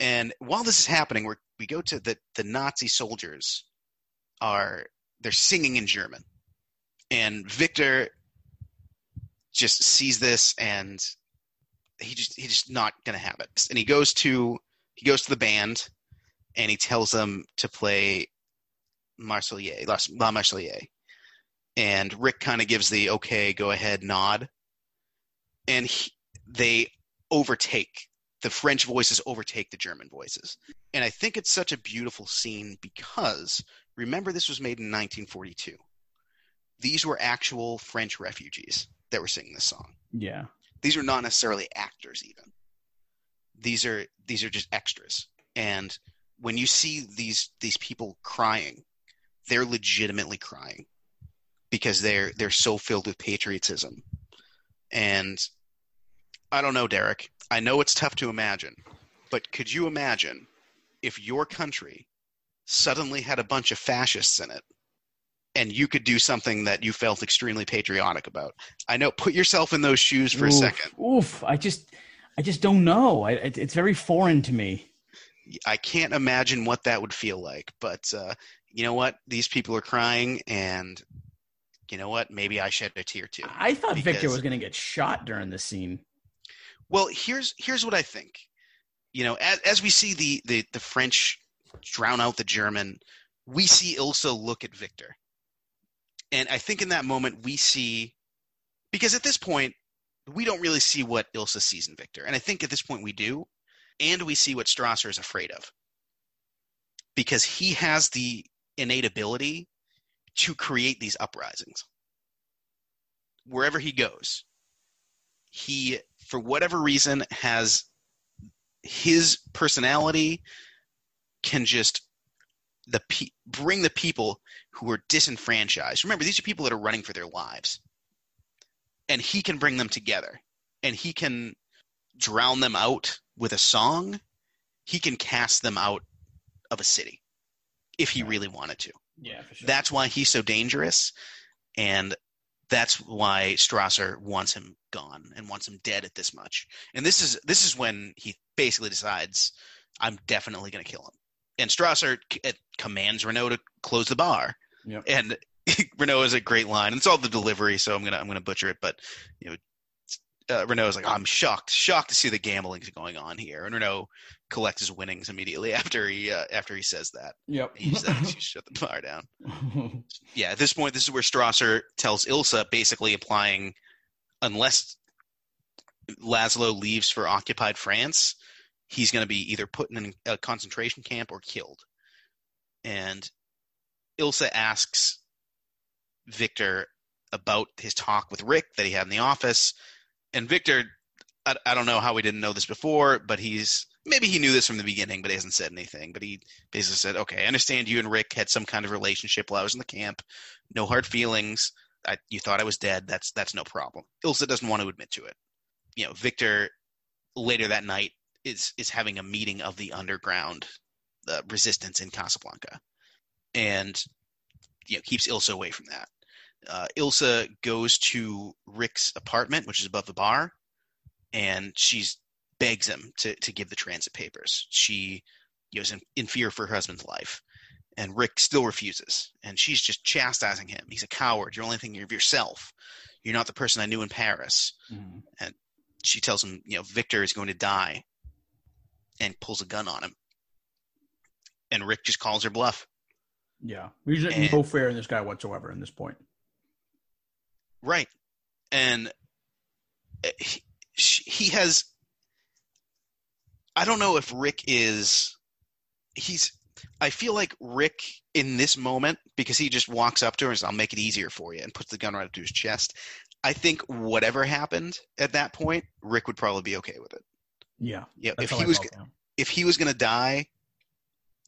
A: And while this is happening, we we go to the the Nazi soldiers are they're singing in German, and Victor just sees this and he just he's just not gonna have it. And he goes to he goes to the band and he tells them to play Marseillaise, La, La Marseillaise. And Rick kind of gives the okay, go ahead nod. And he, they overtake the French voices overtake the German voices. And I think it's such a beautiful scene because remember this was made in 1942. These were actual French refugees that were singing this song.
C: Yeah.
A: these are not necessarily actors even. These are these are just extras. And when you see these these people crying they're legitimately crying because they're they're so filled with patriotism. And i don't know derek. I know it's tough to imagine but could you imagine if your country suddenly had a bunch of fascists in it and you could do something that you felt extremely patriotic about i know put yourself in those shoes for a second
C: Oof. I just I just don't know. I, it, it's very foreign to me.
A: I can't imagine what that would feel like. But uh, you know what? These people are crying, and you know what? Maybe I shed a tear too.
C: I thought Victor was going to get shot during this scene.
A: Well, here's here's what I think. You know, as, as we see the, the the French drown out the German, we see Ilsa look at Victor, and I think in that moment we see, because at this point we don't really see what Ilsa sees in Victor, and I think at this point we do, and we see what Strasser is afraid of, because he has the innate ability to create these uprisings. Wherever he goes he for whatever reason has his personality can just the pe- bring the people who are disenfranchised. Remember, these are people that are running for their lives, and he can bring them together, and he can drown them out with a song. He can cast them out of a city if he really wanted to.
C: Yeah, for sure.
A: That's why he's so dangerous, and that's why Strasser wants him gone and wants him dead at this much. And this is this is when he basically decides, I'm definitely going to kill him. And Strasser commands Renault to close the bar.
C: Yep.
A: And Renault is a great line. It's all the delivery, so I'm gonna I'm gonna butcher it, but you know. Uh, Renault is like, I'm shocked, shocked to see the gambling's going on here, and Renault collects his winnings immediately after he uh, after he says that.
C: Yep.
A: He says, "Shut the bar down." yeah, at this point, this is where Strasser tells Ilsa basically applying, unless Laszlo leaves for occupied France, he's going to be either put in a concentration camp or killed. And Ilsa asks Victor about his talk with Rick that he had in the office. And Victor, I, I don't know how we didn't know this before, but he's maybe he knew this from the beginning, but he hasn't said anything. But he basically said, "Okay, I understand you and Rick had some kind of relationship while I was in the camp. No hard feelings. I, you thought I was dead. That's that's no problem." Ilsa doesn't want to admit to it. You know, Victor later that night is is having a meeting of the underground uh, resistance in Casablanca, and you know keeps Ilsa away from that. Uh, Ilsa goes to Rick's apartment, which is above the bar, and she's begs him to, to give the transit papers. She you know, is in, in fear for her husband's life. And Rick still refuses. And she's just chastising him. He's a coward. You're only thinking of yourself. You're not the person I knew in Paris.
C: Mhm.
A: She tells him, you know, Victor is going to die and pulls a gun on him. And Rick just calls her bluff.
C: Yeah. There's
A: And-
C: no fair in this guy whatsoever in this point.
A: Right. And uh, he, he has. I don't know if Rick is. He's. I feel like Rick in this moment, because he just walks up to her and says, I'll make it easier for you, and puts the gun right up to his chest. I think whatever happened at that point, Rick would probably be okay with it.
C: Yeah.
A: Yeah, if he was
C: felt, yeah.
A: if he was gonna die,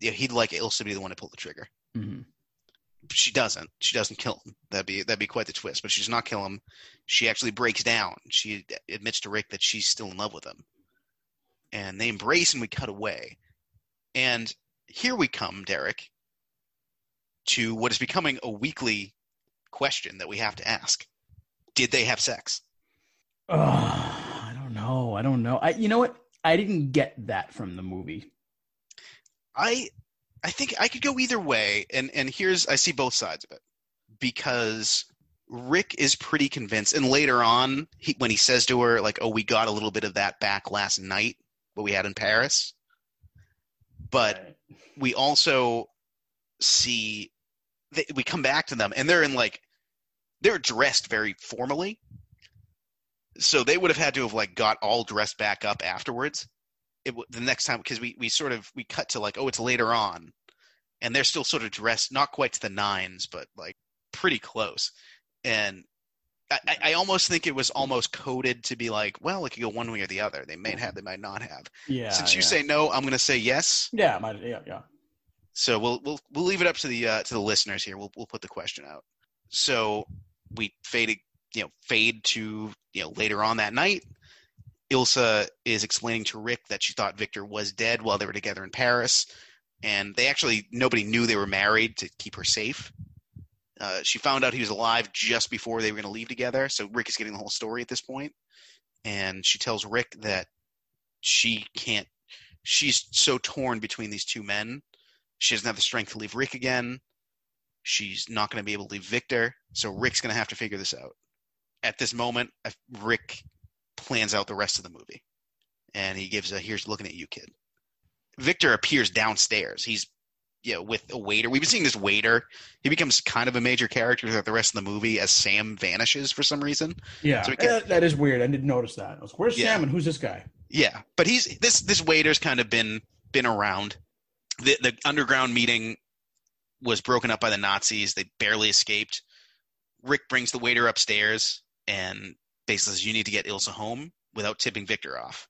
A: yeah, he'd like Ilsa to be the one to pull the trigger.
C: Mhm.
A: she doesn't. She doesn't kill him. That'd be that'd be quite the twist. But she does not kill him. She actually breaks down. She admits to Rick that she's still in love with him, and they embrace and we cut away. And here we come, Derek, to what is becoming a weekly question that we have to ask: Did they have sex?
C: Ugh, know. I don't know. I you know what? I didn't get that from the movie.
A: I I think I could go either way, and and here's I see both sides of it because Rick is pretty convinced, and later on, he, when he says to her like, "Oh, we got a little bit of that back last night, what we had in Paris," but
C: Right.
A: we also see they, we come back to them, and they're in like they're dressed very formally, so they would have had to have like got all dressed back up afterwards it, the next time because we, we sort of we cut to like oh it's later on and they're still sort of dressed not quite to the nines but like pretty close and I, I- almost think it was almost coded to be like well it could go one way or the other they may have they might not have
C: yeah.
A: since you
C: yeah.
A: say no i'm going to say yes
C: Yeah, my, yeah, yeah.
A: so we'll we'll we'll leave it up to the uh, to the listeners here we'll we'll put the question out so we fade you know fade to you know later on that night Ilsa is explaining to Rick that she thought Victor was dead while they were together in Paris, and they actually nobody knew they were married to keep her safe. Uh, she found out he was alive just before they were going to leave together, so Rick is getting the whole story at this point, and she tells Rick that she can't. She's so torn between these two men. She doesn't have the strength to leave Rick again. She's not going to be able to leave Victor, so Rick's going to have to figure this out. At this moment, Rick plans out the rest of the movie. And he gives a here's looking at you, kid. Victor appears downstairs. He's you know, with a waiter. We've been seeing this waiter. He becomes kind of a major character throughout the rest of the movie as Sam vanishes for some reason.
C: Yeah,
A: So can-
C: that, is weird. I didn't notice that. I was, like, Where's
A: Yeah.
C: Sam and who's this guy?
A: Yeah, but he's this this waiter's kind of been been around. The the underground meeting was broken up by the Nazis. They barely escaped. Rick brings the waiter upstairs and basically says you need to get Ilsa home without tipping Victor off.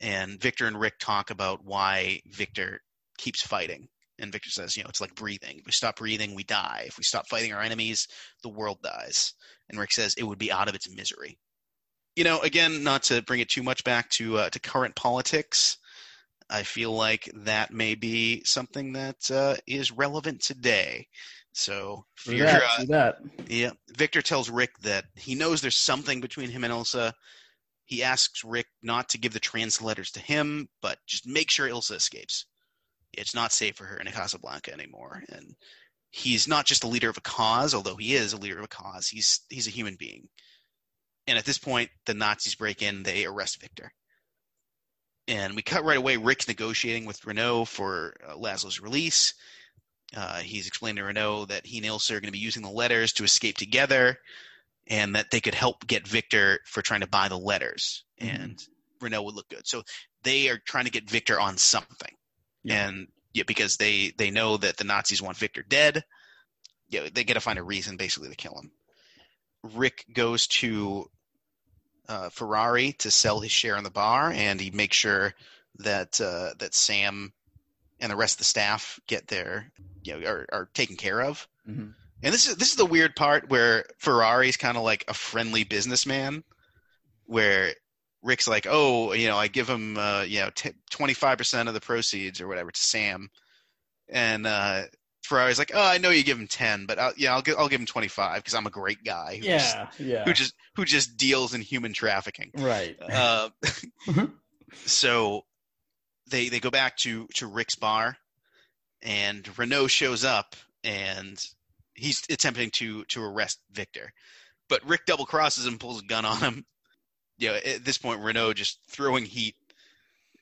A: And Victor and Rick talk about why Victor keeps fighting. And Victor says, you know, it's like breathing. If we stop breathing, we die. If we stop fighting our enemies, the world dies. And Rick says it would be out of its misery. You know, again, not to bring it too much back to uh, to current politics, I feel like that may be something that uh, is relevant today. So, fear,
C: that,
A: uh,
C: that.
A: yeah. Victor tells Rick that he knows there's something between him and Ilsa. He asks Rick not to give the translators to him, but just make sure Ilsa escapes. It's not safe for her in Casablanca anymore. And he's not just a leader of a cause, although he is a leader of a cause. He's he's a human being. And at this point, the Nazis break in. They arrest Victor. And we cut right away. Rick's negotiating with Renault for uh, Laszlo's release. Uh, he's explained to Renault that he and Ilsa are going to be using the letters to escape together, and that they could help get Victor for trying to buy the letters,
C: Mhm.
A: and Renault would look good. So they are trying to get Victor on something,
C: Yeah.
A: and yeah, because they they know that the Nazis want Victor dead. Yeah, they got to find a reason basically to kill him. Rick goes to uh, Ferrari to sell his share in the bar, and he makes sure that uh, that Sam and the rest of the staff get their you know are, are taken care of.
C: Mhm.
A: And this is this is the weird part where Ferrari's kind of like a friendly businessman, where Rick's like, oh, you know, I give him uh, you know twenty five percent of the proceeds or whatever to Sam, and uh, Ferrari's like, oh, I know you give him ten, but I'll, yeah, I'll gi- I'll give him twenty five because I'm a great guy who just
C: Yeah, yeah.
A: who just who just deals in human trafficking.
C: right.
A: Uh,
C: Mhm.
A: so they they go back to to Rick's bar, and Renault shows up, and he's attempting to to arrest Victor, but Rick double crosses him, pulls a gun on him. You know, at this point, Renault just throwing heat,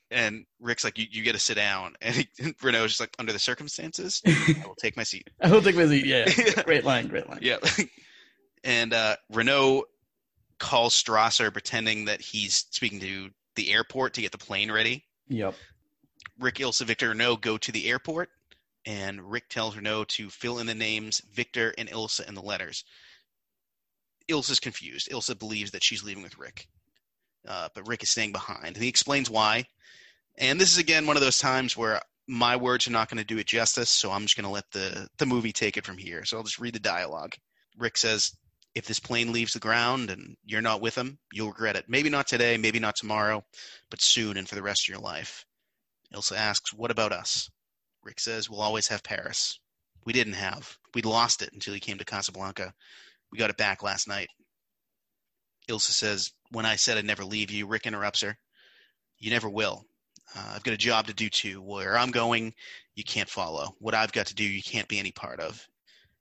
A: and Rick's like, "You, you got to sit down," and he, Renault's just like, "Under the circumstances, I will take my seat."
C: I don't think was yeah. Great line, great line.
A: Yeah. and uh, Renault calls Strasser pretending that he's speaking to the airport to get the plane ready.
C: Yep.
A: Rick, Ilsa, Victor, Renault go to the airport, and Rick tells Renault to fill in the names Victor and Ilsa in the letters. Ilsa's confused. Ilsa believes that she's leaving with Rick, uh, but Rick is staying behind. And he explains why. And this is again one of those times where my words are not going to do it justice, so I'm just going to let the the movie take it from here. So I'll just read the dialogue. Rick says, "If this plane leaves the ground and you're not with him, you'll regret it. Maybe not today, maybe not tomorrow, but soon and for the rest of your life." Ilsa asks, "What about us?" Rick says, "We'll always have Paris. We didn't have. We lost it until he came to Casablanca. We got it back last night." Ilsa says, "When I said I'd never leave you," Rick interrupts her. "You never will. Uh, I've got a job to do too. Where I'm going, you can't follow. What I've got to do, you can't be any part of.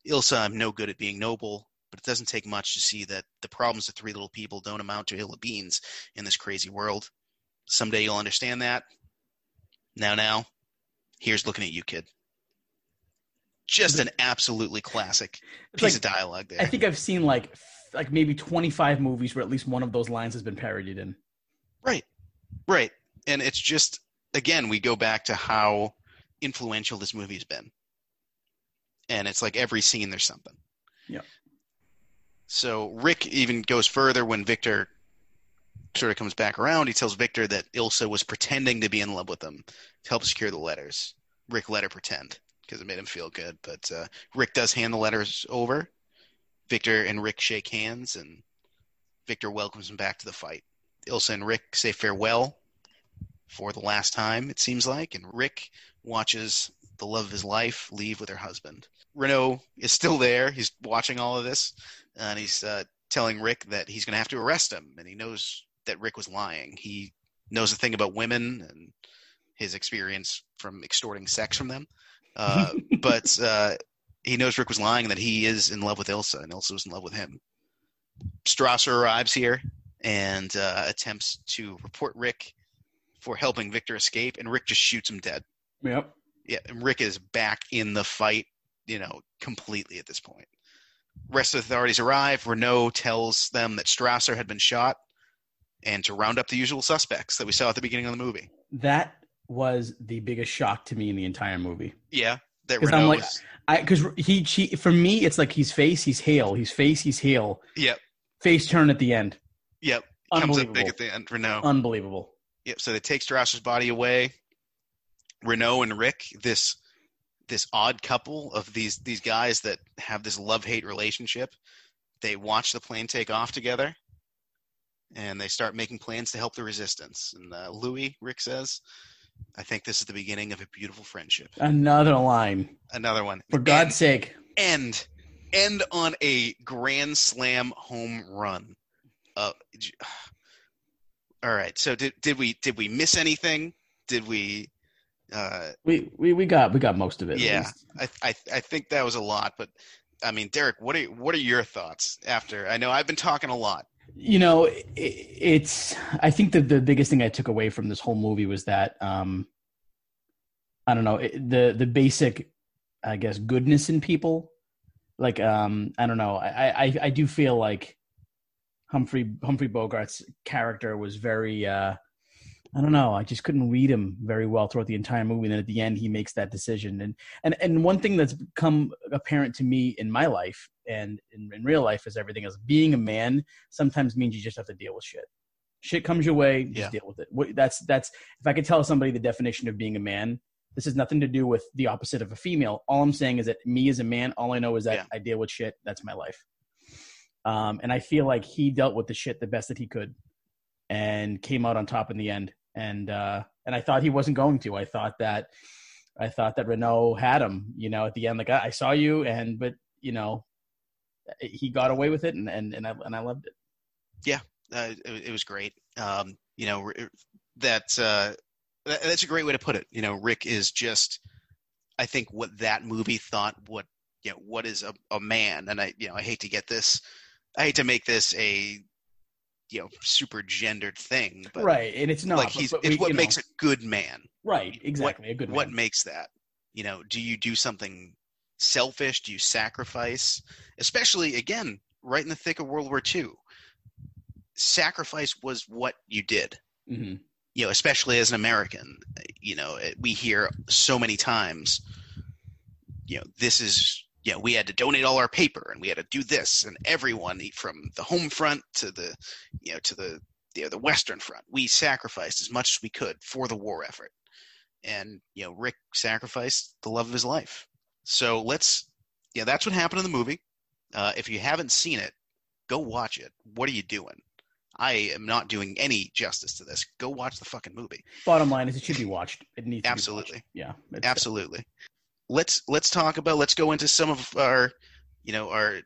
A: Ilsa, I'm no good at being noble, but it doesn't take much to see that the problems of three little people don't amount to a hill of beans in this crazy world. Someday you'll understand that. Now, now, here's looking at you, kid. Just an absolutely classic piece
C: like-
A: of dialogue there.
C: I think I've seen like like maybe 25 movies where at least one of those lines has been parodied in.
A: Right. Right. And it's just again, we go back to how influential this movie has been. And it's like every scene there's something.
C: Yep.
A: So Rick even goes further when Victor sort of comes back around. He tells Victor that Ilsa was pretending to be in love with him to help secure the letters. Rick let her pretend because it made him feel good. But uh, Rick does hand the letters over. Victor and Rick shake hands, and Victor welcomes him back to the fight. Ilsa and Rick say farewell for the last time, it seems like, and Rick watches the love of his life leave with her husband. Renault is still there. He's watching all of this, and he's uh, telling Rick that he's going to have to arrest him, and he knows that Rick was lying. He knows a thing about women and his experience from extorting sex from them, uh, but uh, he knows Rick was lying and that he is in love with Ilsa, and Ilsa was in love with him. Strasser arrives here and uh, attempts to report Rick for helping Victor escape, and Rick just shoots him dead.
C: Yep.
A: Yeah, and Rick is back in the fight, you know, completely at this point. Rest of the authorities arrive. Renault tells them that Strasser had been shot and to round up the usual suspects that we saw at the beginning of the movie.
C: That was the biggest shock to me in the entire movie.
A: Yeah, that Renault
C: I'm like-
A: was-
C: I because he, he for me it's like he's face he's heel he's face he's heel
A: Yep.
C: face turn at the end
A: Yep. Comes up big at the end. Renault.
C: Unbelievable.
A: Yep. So they take Strasser's body away. Renault and Rick, this this odd couple of these these guys that have this love hate relationship. They watch the plane take off together, and they start making plans to help the resistance. And uh, Louis, Rick says, "I think this is the beginning of a beautiful friendship."
C: Another line.
A: Another one.
C: For God's sake.
A: end end on a grand slam home run. Uh, all right. So did did we did we miss anything? Did we? Uh,
C: We, we we got we got most of it.
A: Yeah. I, I I think that was a lot, but I mean, Derek, what are what are your thoughts after? I know I've been talking a lot.
C: You know it, it's i think that the biggest thing i took away from this whole movie was that um i don't know it, the the basic i guess goodness in people. Like um i don't know i i i do feel like humphrey humphrey bogart's character was very uh I don't know. I just couldn't read him very well throughout the entire movie. And then at the end, he makes that decision. And and and one thing that's become apparent to me in my life and in, in real life is everything else. Being a man sometimes means you just have to deal with shit. Shit comes your way, just
A: Yeah.
C: deal with it. What, that's that's if I could tell somebody the definition of being a man, this has nothing to do with the opposite of a female. All I'm saying is that me as a man, all I know is that
A: Yeah.
C: I deal with shit. That's my life. Um, and I feel like he dealt with the shit the best that he could, and came out on top in the end. And uh, and I thought he wasn't going to. I thought that I thought that Renault had him. You know, at the end, like I, saw you, and but you know, he got away with it, and and and I and I loved it.
A: Uh, it, it was great. Um, you know that, uh, that that's a great way to put it. You know, Rick is just, I think, what that movie thought. What you know, what is a, a man? And I, you know, I hate to get this, I hate to make this a, you know, super gendered thing, but
C: right, and it's not
A: like he's
C: but
A: it's
C: we-
A: what
C: you know,
A: makes a good man.
C: right exactly a good man.
A: What makes that? You know, do you do something selfish? Do you sacrifice? Especially again, right in the thick of World War II. Sacrifice was what you did.
C: hmm
A: You know, especially as an American. You know, we hear so many times. You know, this is. Know, we had to donate all our paper, and we had to do this, and everyone, from the home front to the, you know, to the, you know, the Western Front, we sacrificed as much as we could for the war effort and you know Rick sacrificed the love of his life. So let's yeah, that's what happened in the movie. Uh, if you haven't seen it, go watch it. What are you doing? I am not doing any justice to this. Go watch the fucking movie.
C: Bottom line is, it should be watched. It needs to be
A: Absolutely.
C: Yeah,
A: Absolutely. Let's let's talk about let's go into some of our you know our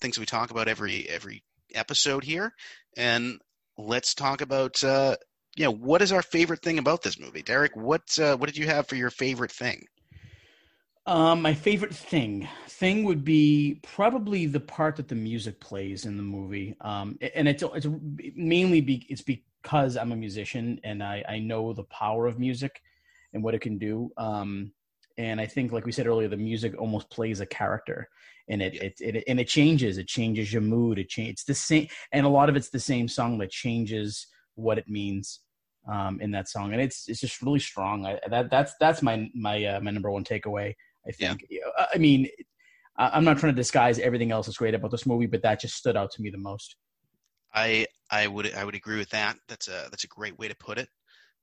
A: things we talk about every every episode here and let's talk about uh you know what is our favorite thing about this movie derek what uh, what did you have for your favorite thing
C: Um, my favorite thing thing would be probably the part that the music plays in the movie. Um, and it's it's mainly be it's because I'm a musician and I I know the power of music and what it can do. Um, and I think like we said earlier, the music almost plays a character, and it
A: Yeah.
C: it, it and it changes. It changes your mood. It changes. It's the same, and a lot of it's the same song that changes what it means um, in that song, and it's it's just really strong. I, that that's that's my my uh, my number one takeaway. I think. Know, I mean, I'm not trying to disguise everything else that's great about this movie, but that just stood out to me the most.
A: I I would I would agree with that. That's a that's a great way to put it.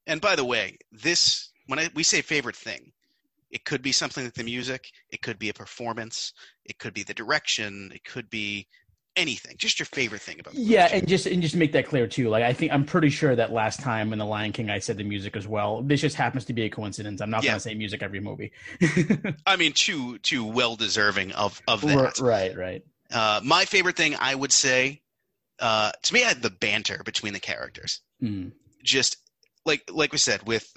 A: And by the way, this when I, we say favorite thing, it could be something like the music, it could be a performance, it could be the direction, it could be anything. Just your favorite thing about.
C: Yeah, and just and just to make that clear too. Like I think I'm pretty sure that last time in the Lion King I said the music as well. This just happens to be a coincidence. I'm not
A: Yeah.
C: going to say music every movie.
A: I mean, too too well deserving of of that.
C: right, right.
A: Uh, my favorite thing, I would say, uh, to me, I had the banter between the characters.
C: Mm.
A: Just like like we said, with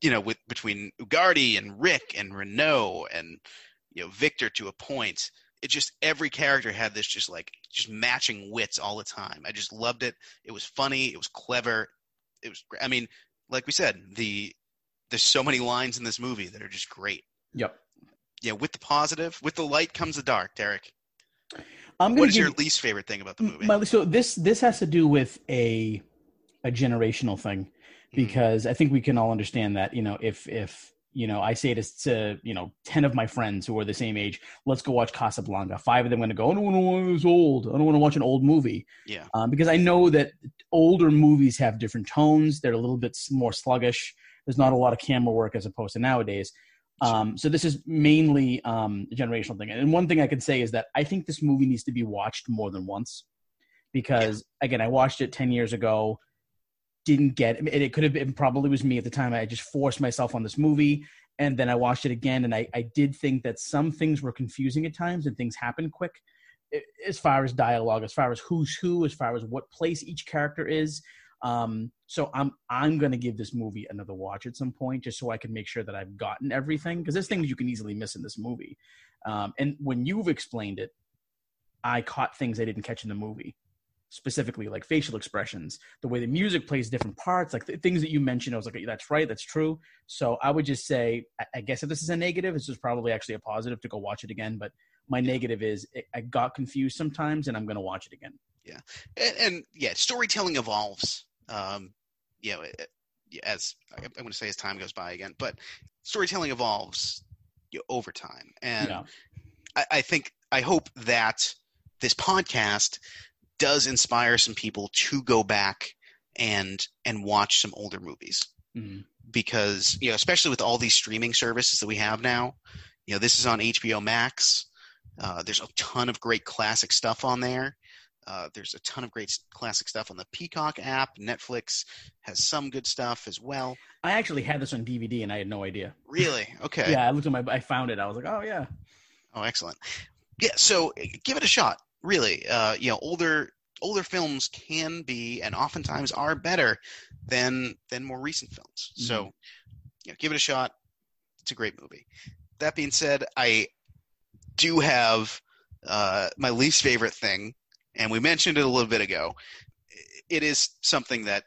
A: you know, with between Ugarte and Rick and Renault and you know Victor to a point. It just every character had this just like just matching wits all the time. I just loved it. It was funny. It was clever. It was. I mean, like we said, the there's so many lines in this movie that are just great.
C: Yep.
A: Yeah, with the positive, with the light comes the dark. Derek,
C: I'm
A: what
C: to
A: your least favorite thing about the movie?
C: My, so this this has to do with a a generational thing
A: Mm-hmm.
C: because I think we can all understand that you know if if You know, I say this to you know ten of my friends who are the same age. Let's go watch Casablanca. Five of them are going to go. I don't want to watch old. I don't want to watch an old movie.
A: Yeah.
C: Um, because I know that older movies have different tones. They're a little bit more sluggish. There's not a lot of camera work as opposed to nowadays. Um, so this is mainly um, a generational thing. And one thing I can say is that I think this movie needs to be watched more than once because again, I watched it 10 years ago, didn't get it. It could have been probably was me at the time. I just forced myself on this movie. And then I watched it again, and I, I did think that some things were confusing at times and things happened quick as far as dialogue, as far as who's who, as far as what place each character is. Um, so I'm I'm gonna give this movie another watch at some point, just so I can make sure that I've gotten everything, because there's things you can easily miss in this movie. Um, and when you've explained it, I caught things I didn't catch in the movie, specifically like facial expressions, the way the music plays different parts, like the things that you mentioned. I was like, that's right, that's true. So I would just say, I, I guess if this is a negative, this is probably actually a positive to go watch it again. But my negative is it, I got confused sometimes, and I'm gonna watch it again.
A: Yeah, and, and yeah, storytelling evolves. Um, you know, it- as I'm going to say as time goes by again, but storytelling evolves you know, over time, and
C: yeah.
A: I, I think I hope that this podcast does inspire some people to go back and and watch some older movies
C: Mhm.
A: because you know especially with all these streaming services that we have now you know this is on hbo max uh, there's a ton of great classic stuff on there uh, there's a ton of great classic stuff on the peacock app netflix has some good stuff as well
C: I actually had this on DVD, and I had no idea.
A: really okay
C: Yeah, I looked at my, I found it. I was like, oh yeah.
A: Oh, excellent. Yeah, so give it a shot. Really, uh, you know, older older films can be and oftentimes are better than than more recent films. So, you know, give it a shot. It's a great movie. That being said, I do have uh, my least favorite thing, and we mentioned it a little bit ago. It is something that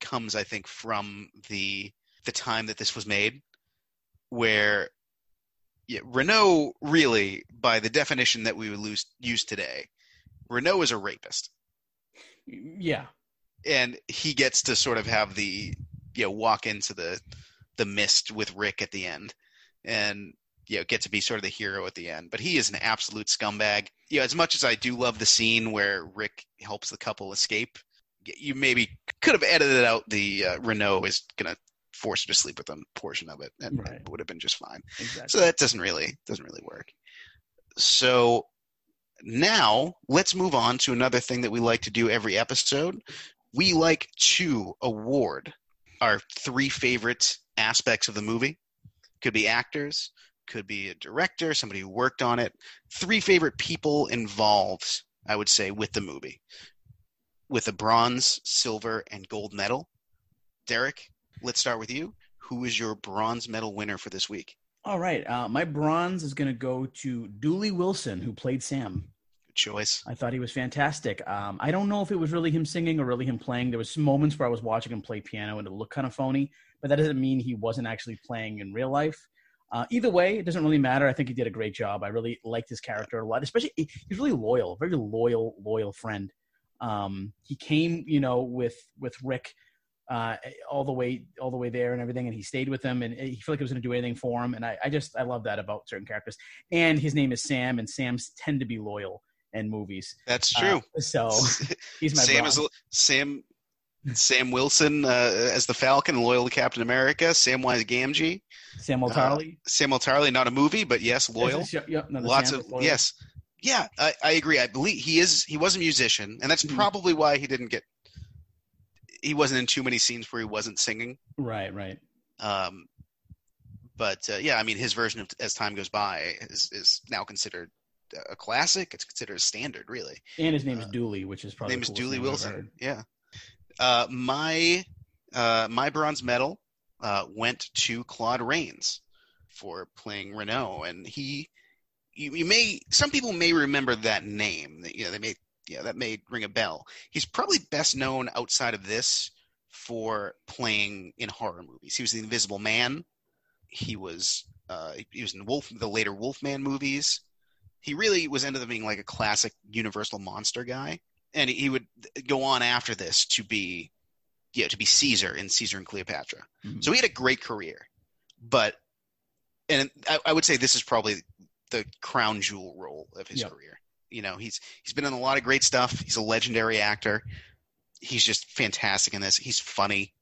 A: comes, I think, from the the time that this was made, where yeah, Renault really, by the definition that we would lose, use today, Renault is a rapist,
C: Yeah.
A: and he gets to sort of have the you know walk into the the mist with Rick at the end, and you know get to be sort of the hero at the end. But he is an absolute scumbag. You know, as much as I do love the scene where Rick helps the couple escape, you maybe could have edited out the uh, Renault is gonna force her to sleep with them portion of it, and
C: Right.
A: it would have been just fine.
C: Exactly.
A: So that doesn't really doesn't really work. So now let's move on to another thing that we like to do every episode. We like to award our three favorite aspects of the movie. Could be actors, could be a director, somebody who worked on it. Three favorite people involved, I would say, with the movie. With a bronze, silver, and gold medal. Derek, let's start with you. Who is your bronze medal winner for this week?
C: All right. Uh, my bronze is going to go to Dooley Wilson, who played Sam.
A: Good choice.
C: I thought he was fantastic. Um, I don't know if it was really him singing or really him playing. There was some moments where I was watching him play piano and it looked kind of phony, but that doesn't mean he wasn't actually playing in real life. Uh, either way, it doesn't really matter. I think he did a great job. I really liked his character a lot, especially he's really loyal, very loyal, loyal friend. Um, he came, you know, with with Rick uh, all the way all the way there and everything, and he stayed with them, and he felt like he was going to do anything for him. And I, I just I love that about certain characters. And his name is Sam, and Sams tend to be loyal in movies.
A: That's
C: Uh,
A: true.
C: so he's my
A: Sam is Sam Sam Wilson uh, as the Falcon, loyal to Captain America. Samwise Gamgee,
C: Samuel
A: uh,
C: Tarly.
A: Samuel Tarly, not a movie, but yes, loyal.
C: Yep, no,
A: Lots
C: Sam
A: of yes, yeah. I, I agree. I believe he is. He was a musician, and that's
C: Mhm.
A: probably why he didn't get. He wasn't in too many scenes where he wasn't singing.
C: Right, right.
A: Um, but uh, yeah, I mean, his version of "As Time Goes By" is is now considered a classic. It's considered a standard, really.
C: And his name is
A: Uh,
C: Dooley, which is probably
A: name is Dooley
C: name
A: Wilson. Yeah. Uh, my uh, my bronze medal uh, went to Claude Rains for playing Renault, and he you, you may some people may remember that name. You know, they may yeah that may ring a bell. He's probably best known outside of this for playing in horror movies. He was the Invisible Man. He was uh, he was in Wolf the later Wolfman movies. He really was ended up being like a classic Universal monster guy and he would go on after this to be yeah to be caesar in caesar and cleopatra
C: Mhm.
A: so he had a great career but and I, I would say this is probably the crown jewel role of his
C: Yep.
A: career. You know, he's he's been in a lot of great stuff. He's a legendary actor. He's just fantastic in this. He's funny.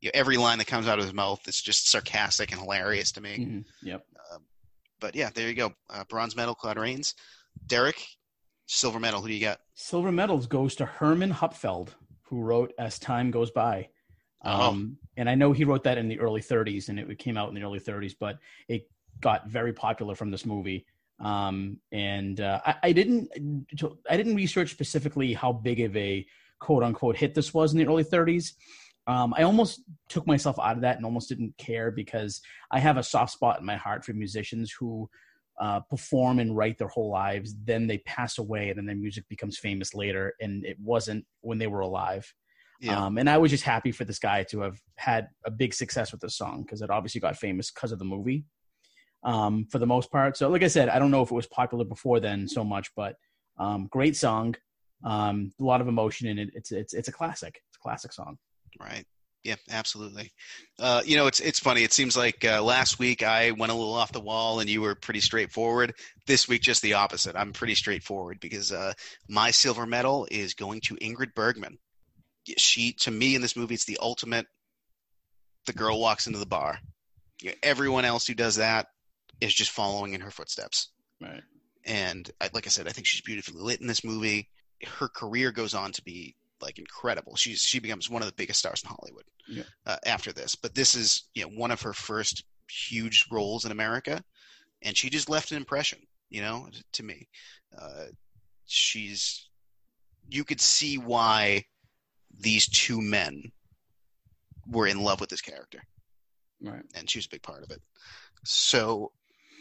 A: You know, every line that comes out of his mouth is just sarcastic and hilarious to me.
C: Mhm. Yep.
A: But yeah, there you go. Uh, bronze medal, Claude Rains. Derek, silver medal. Who do you got?
C: Silver medals goes to Herman Hupfeld, who wrote "As Time Goes By."
A: Oh.
C: Um, and I know he wrote that in the early 30s, and it came out in the early 30s, but it got very popular from this movie. Um, and uh, I, I didn't, I didn't research specifically how big of a quote unquote hit this was in the early 30s. Um, I almost took myself out of that and almost didn't care because I have a soft spot in my heart for musicians who uh, perform and write their whole lives, then they pass away, and then their music becomes famous later, and it wasn't when they were alive.
A: Yeah.
C: Um, and I was just happy for this guy to have had a big success with this song because it obviously got famous because of the movie. Um, for the most part, so like I said, I don't know if it was popular before then so much, but um, great song, um, a lot of emotion in it. It's it's it's a classic. It's a classic song.
A: Right. Yeah, absolutely. Uh, you know, it's it's funny. It seems like uh, last week I went a little off the wall and you were pretty straightforward. This week, just the opposite. I'm pretty straightforward because uh, my silver medal is going to Ingrid Bergman. She, to me, in this movie, it's the ultimate. The girl walks into the bar. Yeah, everyone else who does that is just following in her footsteps.
C: Right.
A: And I, like I said, I think she's beautifully lit in this movie. Her career goes on to be like incredible. She's she becomes one of the biggest stars in Hollywood
C: Yeah.
A: uh, after this. But this is you know one of her first huge roles in America, and she just left an impression. You know, to me, uh, she's you could see why these two men were in love with this character,
C: Right.
A: and she was a big part of it. So,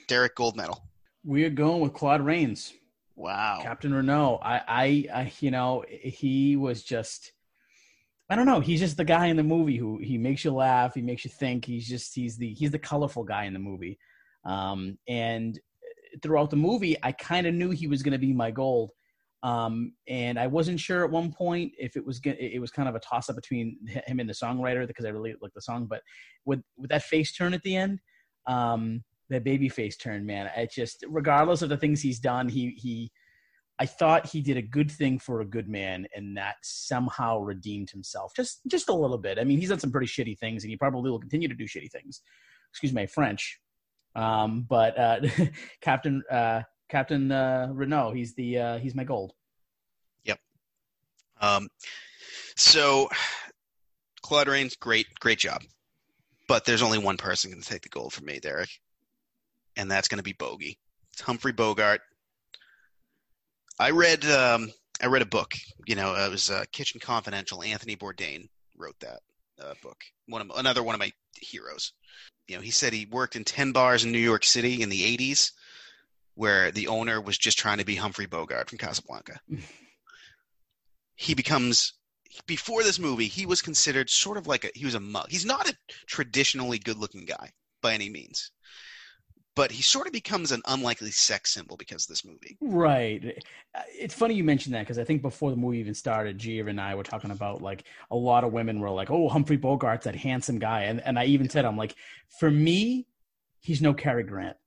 A: Derek Gold Medal.
C: We are going with Claude Rains.
A: Wow.
C: Captain Renault. I, I, I, you know, he was just, I don't know. He's just the guy in the movie who he makes you laugh. He makes you think. He's just, he's the, he's the colorful guy in the movie. Um, and throughout the movie, I kind of knew he was going to be my gold. Um, and I wasn't sure at one point if it was, gonna, it was kind of a toss up between him and the songwriter because I really liked the song. But with, with that face turn at the end, um, that baby face turn, man. I just, regardless of the things he's done, he he, I thought he did a good thing for a good man, and that somehow redeemed himself just just a little bit. I mean, he's done some pretty shitty things, and he probably will continue to do shitty things. Excuse my French, um, but uh, Captain uh, Captain uh, Renault, he's the uh, he's my gold. Yep.
A: Um, so, Claude Rains, great, great job. But there's only one person going to take the gold from me, Derek, and that's going to be Bogey. It's Humphrey Bogart. I read, um, I read a book. You know, it was uh, Kitchen Confidential. Anthony Bourdain wrote that uh, book. One of another one of my heroes. You know, he said he worked in ten bars in New York City in the '80s, where the owner was just trying to be Humphrey Bogart from Casablanca he becomes before this movie he was considered sort of like a he was a mug he's not a traditionally good looking guy by any means but he sort of becomes an unlikely sex symbol because of this movie
C: Right. Uh, It's funny you mentioned that because I think before the movie even started, Gia and I were talking about like a lot of women were like, "Oh, Humphrey Bogart's that handsome guy," and and I even said, "I'm like, for me, he's no Cary Grant."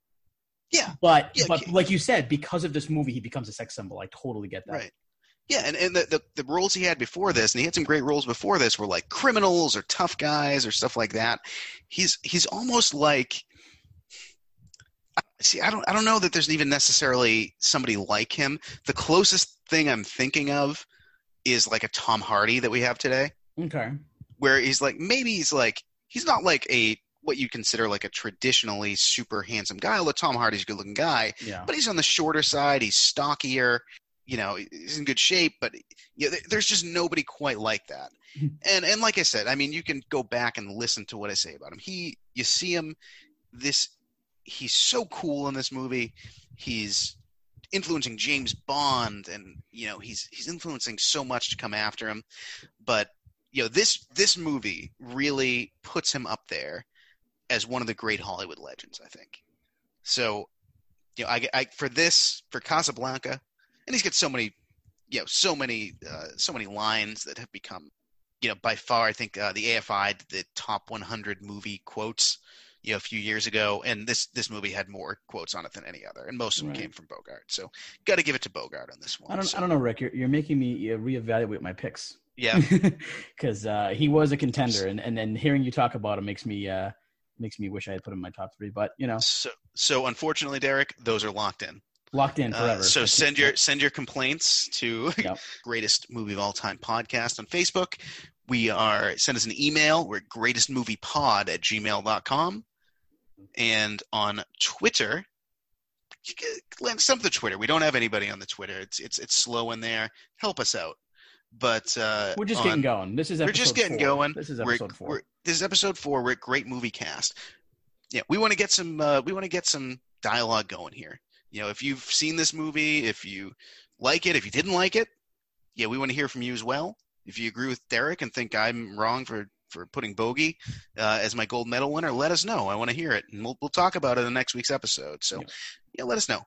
A: yeah
C: But
A: Yeah,
C: but like you said, because of this movie, he becomes a sex symbol. I totally get that.
A: right yeah and, and the, the, the roles he had before this and he had some great roles before this were like criminals or tough guys or stuff like that he's he's almost like see i don't i don't know that there's even necessarily somebody like him. The closest thing i'm thinking of is like a tom hardy that we have today.
C: Okay.
A: where he's like maybe he's like he's not like a what you consider like a traditionally super handsome guy although tom hardy's a good looking guy
C: Yeah.
A: but he's on the shorter side. He's stockier. You know he's in good shape but yeah, there- there's just nobody quite like that. And and like i said i mean you can go back and listen to what i say about him. He you see him this he's so cool in this movie. He's influencing james bond and you know he's he's influencing so much to come after him. But you know this this movie really puts him up there as one of the great hollywood legends i think. So you know i, I for this for casablanca and he's got so many you know so many uh, so many lines that have become you know by far i think uh, the afi the top 100 movie quotes you know a few years ago, and this this movie had more quotes on it than any other, and most of them
C: Right.
A: came from Bogart. So got to give it to Bogart on this one.
C: I don't.
A: So,
C: I don't know, Rick. You're, you're making me uh, reevaluate my picks.
A: Yeah,
C: because uh, he was a contender, and, and then hearing you talk about him makes me uh, makes me wish I had put him in my top three. But you know,
A: so so unfortunately, Derek, those are locked in.
C: locked in
A: Uh,
C: forever.
A: so send your send your complaints to
C: Yep.
A: greatest movie of all time podcast on Facebook. We are send us an email. We're greatestmoviepod at gmail.com. And on Twitter, you some of the Twitter. We don't have anybody on the Twitter. It's it's it's slow in there. Help us out. But uh,
C: we're just
A: on-
C: getting going. This is
A: we're just getting
C: four.
A: going.
C: This is
A: we're-
C: episode 4
A: we're- this is episode four. We're at Great Movie Cast. Yeah, we want to get some. Uh, we want to get some dialogue going here. You know, if you've seen this movie, if you like it, if you didn't like it, yeah, we want to hear from you as well. If you agree with Derek and think I'm wrong for for putting Bogey uh, as my gold medal winner, let us know. I want to hear it, and we'll we'll talk about it in the next week's episode. So,
C: Yeah.
A: yeah, let us know.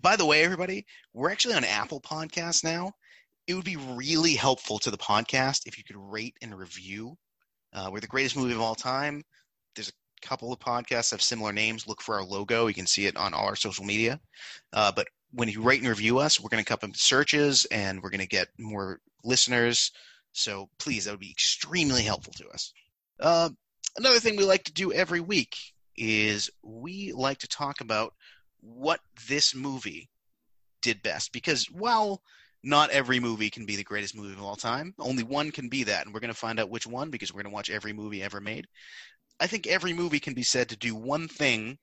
A: By the way, everybody, we're actually on Apple Podcasts now. It would be really helpful to the podcast if you could rate and review. Uh, we're the greatest movie of all time. There's a couple of podcasts that have similar names. Look for our logo. You can see it on all our social media. Uh, but when you rate and review us, we're going to come up in searches and we're going to get more listeners. So please, that would be extremely helpful to us. Uh, another thing we like to do every week is we like to talk about what this movie did best. Because while not every movie can be the greatest movie of all time, only one can be that. And we're going to find out which one because we're going to watch every movie ever made. I think every movie can be said to do one thing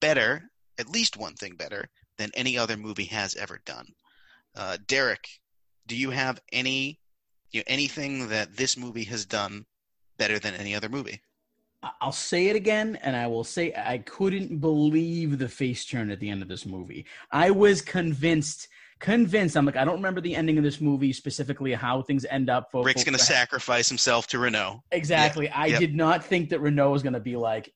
A: better, at least one thing better, than any other movie has ever done. Uh, Derek, do you have any you know, anything that this movie has done better than any other movie?
C: I'll say it again, and I will say I couldn't believe the face turn at the end of this movie. I was convinced, convinced. I'm like, I don't remember the ending of this movie specifically, how things end up. For,
A: Rick's going to sacrifice himself to Renault.
C: Exactly. I
A: Yep.
C: did not think that Renault was going to be like,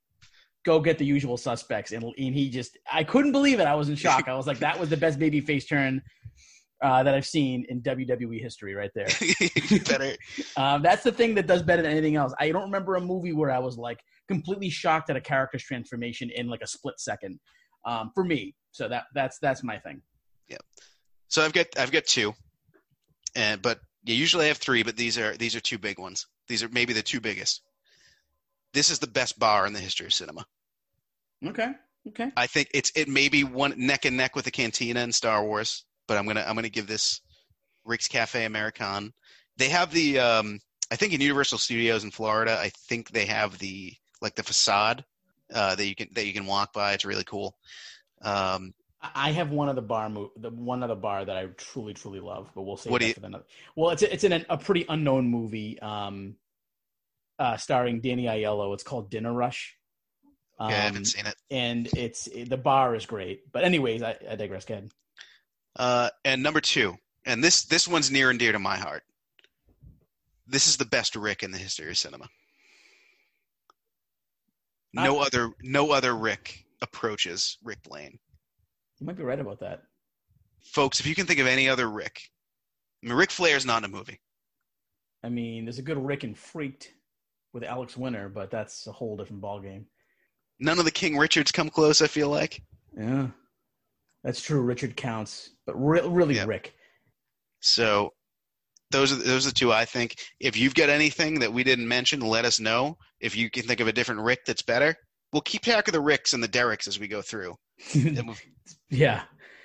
C: go get the usual suspects. And, and he just, I couldn't believe it. I was in shock. I was like, that was the best baby face turn uh, that I've seen in WWE history right there.
A: better.
C: Um, that's the thing that does better than anything else. I don't remember a movie where I was like completely shocked at a character's transformation in like a split second um, for me. So that that's that's my thing. Yeah.
A: So I've got I've got two, and but yeah, usually I have three, but these are these are two big ones. These are maybe the two biggest. This is the best bar in the history of cinema.
C: Okay. Okay.
A: I think it's it may be one neck and neck with the Cantina and Star Wars, but I'm gonna I'm gonna give this Rick's Cafe American. They have the um, I think in Universal Studios in Florida, I think they have the like the facade uh, that you can that you can walk by. It's really cool. Um,
C: I have one of the bar mo- the one other bar that I truly truly love, but we'll save
A: What
C: that
A: you-
C: for another. Well, it's it's in an, a pretty unknown movie, um, uh, starring Danny Aiello. It's called Dinner Rush. Um,
A: yeah, I haven't seen it.
C: and it's the bar is great. But anyways, I, I digress. Go ahead.
A: Uh, and number two, and this this one's near and dear to my heart. This is the best Rick in the history of cinema. No other no other Rick approaches Rick Blaine.
C: You might be right about that.
A: Folks, if you can think of any other Rick, I mean, Ric Flair's not in a movie.
C: I mean, there's a good Rick and Freaked with Alex Winter, but that's a whole different ballgame.
A: None of the King Richards come close. I feel like.
C: Yeah, that's true. Richard counts, but re- really
A: Yeah.
C: Rick.
A: So those are those are the two I think. If you've got anything that we didn't mention, let us know. If you can think of a different Rick that's better, we'll keep track of the Ricks and the Derricks as we go through. We'll-
C: yeah.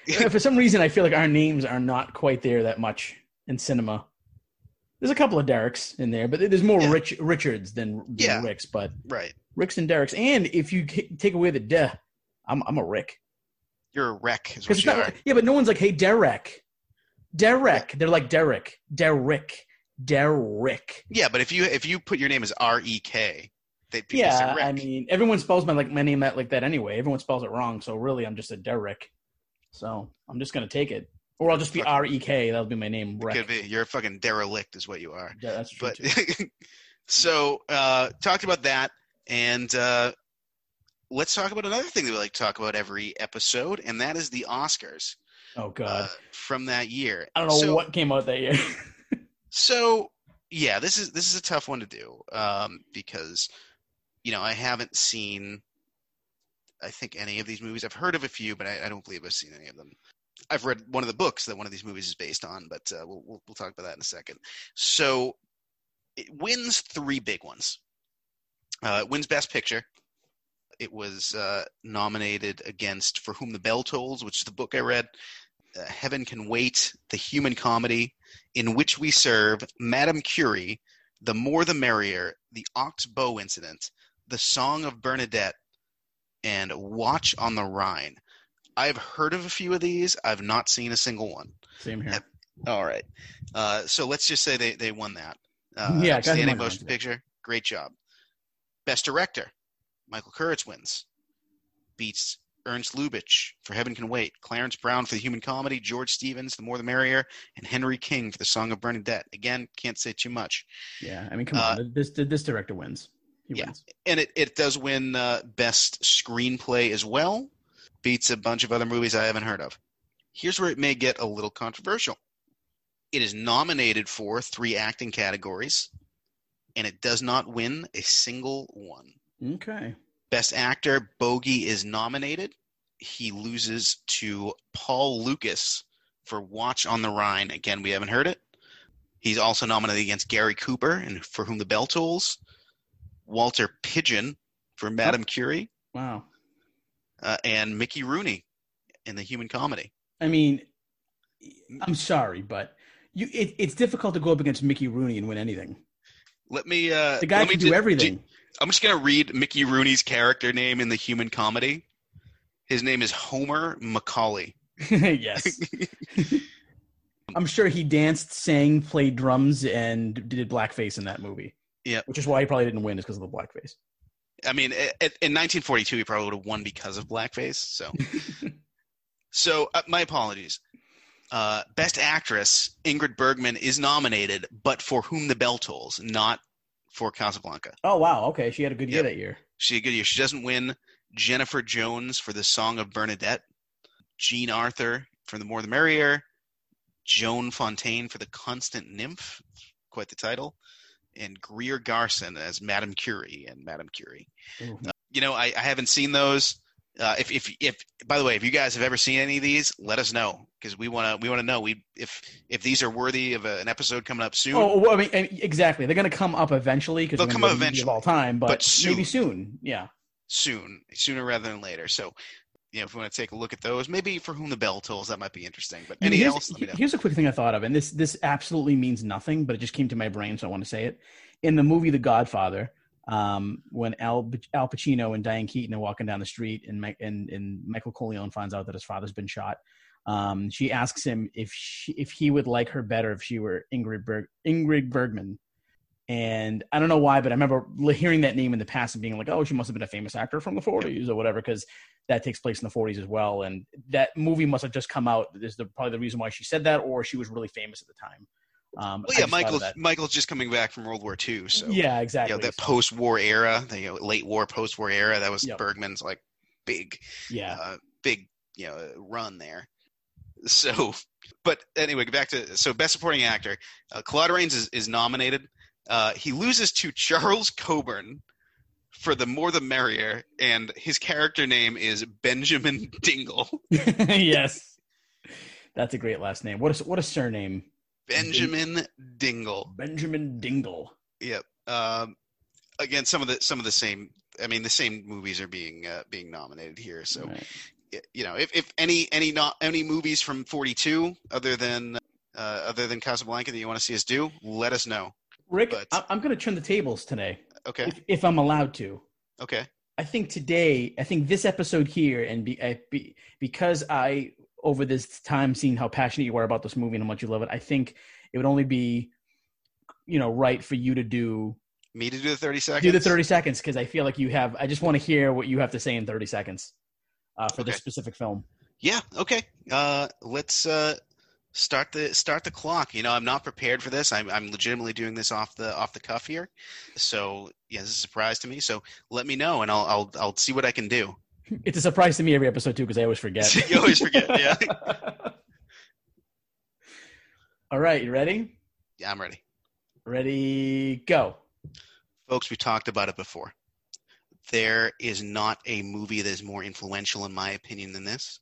C: For some reason, I feel like our names are not quite there that much in cinema. There's a couple of Derricks in there, but there's more
A: Yeah.
C: Rich Richards than, than
A: Yeah.
C: Ricks. But
A: right.
C: Ricks and Derricks, and if you take away the de, I'm I'm a Rick.
A: You're a wreck, is what you
C: not,
A: are.
C: yeah, but no one's like, hey, Derek, Derek. They're like Derek, Derek, Derek.
A: Yeah, but if you if you put your name as R E K, they'd be just a
C: Yeah. I mean, everyone spells my like my name that like that anyway. Everyone spells it wrong, so really, I'm just a Derek. So I'm just gonna take it, or I'll just be R E K. That'll be my name. Rick.
A: could be. You're a fucking derelict, is what you are.
C: Yeah, that's true
A: But
C: too.
A: so uh, talked about that, and uh, let's talk about another thing that we like to talk about every episode, and that is the Oscars
C: Oh god,
A: uh, from that year.
C: I don't know
A: so,
C: what came out that year.
A: So yeah, this is this is a tough one to do um, because you know, I haven't seen. I think any of these movies. I've heard of a few, but I, I don't believe I've seen any of them. I've read one of the books that one of these movies is based on, but uh, we'll, we'll we'll talk about that in a second. So, it wins three big ones. Uh, it wins Best Picture. It was uh, nominated against For Whom the Bell Tolls, which is the book I read. Uh, Heaven Can Wait, The Human Comedy, In Which We Serve, Madame Curie, The More the Merrier, The Ox Bow Incident, The Song of Bernadette, and Watch on the Rhine. I've heard of a few of these. I've not seen a single one.
C: Same here.
A: All right. Uh, so let's just say they, they won that. Uh,
C: Yeah,
A: Outstanding Motion Picture. Great job. Best Director. Michael Curtiz wins. Beats Ernst Lubitsch for Heaven Can Wait. Clarence Brown for The Human Comedy. George Stevens, The More the Merrier. And Henry King for The Song of Bernadette. Again, can't say too much.
C: Yeah, I mean, come
A: Uh,
C: on, this this director wins. He
A: yeah.
C: wins.
A: And it, it does win uh, Best Screenplay as well. Beats a bunch of other movies I haven't heard of. Here's where it may get a little controversial. It is nominated for three acting categories, and it does not win a single one.
C: Okay.
A: Best Actor, Bogey is nominated. He loses to Paul Lukas for Watch on the Rhine. Again, we haven't heard it. He's also nominated against Gary Cooper and For Whom the Bell Tolls. Walter Pidgeon for Madame Curie,
C: Wow.
A: uh, and Mickey Rooney in The Human Comedy.
C: I mean, I'm sorry, but you it, it's difficult to go up against Mickey Rooney and win anything.
A: Let me. Uh,
C: The guy
A: let me
C: can do everything.
A: I'm just gonna read Mickey Rooney's character name in The Human Comedy. His name is Homer Macauley.
C: yes. I'm sure he danced, sang, played drums, and did blackface in that movie.
A: Yep.
C: Which is why he probably didn't win, is because of the blackface.
A: I mean, in 1942, he probably would have won because of blackface. So, so uh, my apologies. Uh, Best Actress Ingrid Bergman is nominated, but for Whom the Bell Tolls, not for Casablanca.
C: Oh wow, okay, she had a good year
A: Yep.
C: that year.
A: She had a good year. She doesn't win. Jennifer Jones for The Song of Bernadette. Jean Arthur for The More the Merrier. Joan Fontaine for The Constant Nymph, quite the title. And Greer Garson as Madame Curie and Madame Curie.
C: Ooh.
A: Uh, you know, I, I haven't seen those. Uh, if, if, if, by the way, if you guys have ever seen any of these, let us know because we want to, we want to know. We, if, if these are worthy of a, an episode coming up soon.
C: Oh, well, I mean, exactly. They're going to come up eventually because
A: They'll come up eventually.
C: of all time, but,
A: But soon.
C: maybe soon. Yeah.
A: soon, sooner rather than later. So, you know, if we want to take a look at those, maybe for whom the bell tolls, that might be interesting. But any
C: here's,
A: else, let me know.
C: here's a quick thing I thought of, and this this absolutely means nothing, but it just came to my brain, so I want to say it. In the movie The Godfather, um, when Al Al Pacino and Diane Keaton are walking down the street, and and, and Michael Corleone finds out that his father's been shot, um, she asks him if she, if he would like her better if she were Ingrid Berg, Ingrid Bergman. And I don't know why, but I remember hearing that name in the past and being like, "Oh, she must have been a famous actor from the '40s or whatever," because that takes place in the 40s as well. And that movie must have just come out. Is the probably the reason why she said that, or she was really famous at the time. Um,
A: Well, yeah,
C: just thought of
A: Michael. Michael's just coming back from World War II, so
C: yeah,
A: you
C: exactly.
A: know that
C: So,
A: post-war era, the you know, late war, post-war era. That was
C: Yep.
A: Bergman's like big,
C: yeah,
A: uh, big, you know, run there. So, but anyway, back to so best supporting actor. Uh, Claude Rains is, is nominated. Uh, he loses to Charles Coburn for the More the Merrier, and his character name is Benjamin Dingle.
C: yes, that's a great last name. What a what a surname,
A: Benjamin Dingle.
C: Benjamin Dingle.
A: Yep. Um, again, some of the some of the same. I mean, the same movies are being uh, being nominated here. So,
C: Right.
A: you know, if, if any any not any movies from '42 other than uh, other than Casablanca that you want to see us do, let us know.
C: Rick,
A: But-
C: I- I'm going to turn the tables today,
A: Okay.
C: if, if I'm allowed to.
A: Okay.
C: I think today, I think this episode here, and be, I, be, because I over this time seeing how passionate you are about this movie and how much you love it, I think it would only be, you know, right for you to do
A: Me to do the 30 seconds.
C: do the 30 seconds because I feel like you have. I just want to hear what you have to say in 30 seconds uh, for this specific film.
A: Yeah. Okay. Uh, let's uh, start the start the clock. You know, I'm not prepared for this. I'm I'm legitimately doing this off the off the cuff here. So yeah, this is a surprise to me. So let me know, and I'll I'll I'll see what I can do.
C: It's a surprise to me every episode too because I always forget.
A: you always forget. Yeah.
C: All right, you ready?
A: Yeah, I'm ready.
C: Ready, go.
A: Folks, we talked about it before. there is not a movie that is more influential, in my opinion, than this.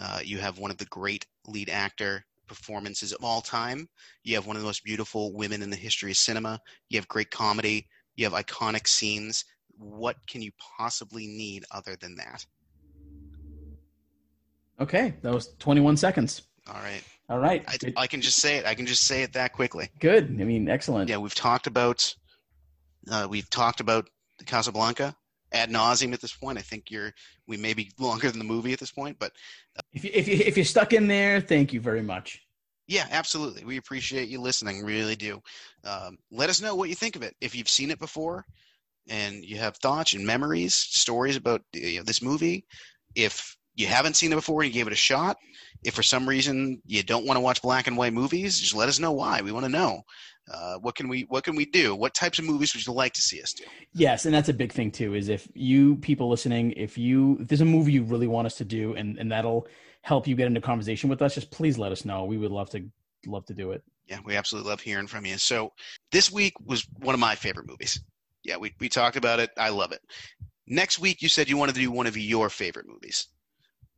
A: Uh, you have one of the great lead actor performances of all time. You have one of the most beautiful women in the history of cinema. You have great comedy. You have iconic scenes. What can you possibly need other than that?
C: Okay, that was 21 seconds.
A: All right.
C: All right.
A: I, I, can just say it. I can just say it that quickly.
C: Good. I mean, excellent.
A: Yeah, we've talked about uh, we've talked about Casablanca ad nauseum at this point. I think you're we may be longer than the movie at this point, but
C: uh, if you if you if you're stuck in there, thank you very much.
A: Yeah, absolutely. We appreciate you listening. Really do. Um, let us know what you think of it. If you've seen it before, and you have thoughts and memories, stories about you know, this movie. If you haven't seen it before and you gave it a shot, if for some reason you don't want to watch black and white movies, just let us know why. We want to know. Uh, what can we what can we do? What types of movies would you like to see us do?
C: Yes, and that's a big thing too. Is if you people listening, if you if there's a movie you really want us to do, and and that'll help you get into conversation with us, just please let us know. We would love to love to do it.
A: Yeah, we absolutely love hearing from you. So this week was one of my favorite movies. Yeah, we we talked about it. I love it. Next week, you said you wanted to do one of your favorite movies.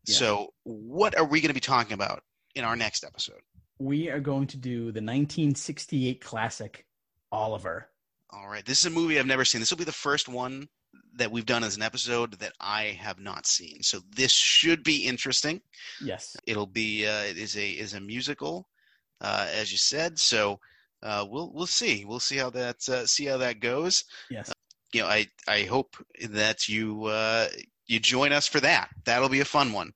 A: Yeah. So what are we going to be talking about in our next episode?
C: we are going to do the 1968 classic Oliver.
A: All right. This is a movie I've never seen. This will be the first one that we've done as an episode that I have not seen. So this should be interesting.
C: Yes.
A: It'll be uh, it is a is a musical uh, as you said. So uh, we'll we'll see. We'll see how that uh, see how that goes.
C: Yes. Uh,
A: you know, I I hope that you uh, you join us for that. That'll be a fun one.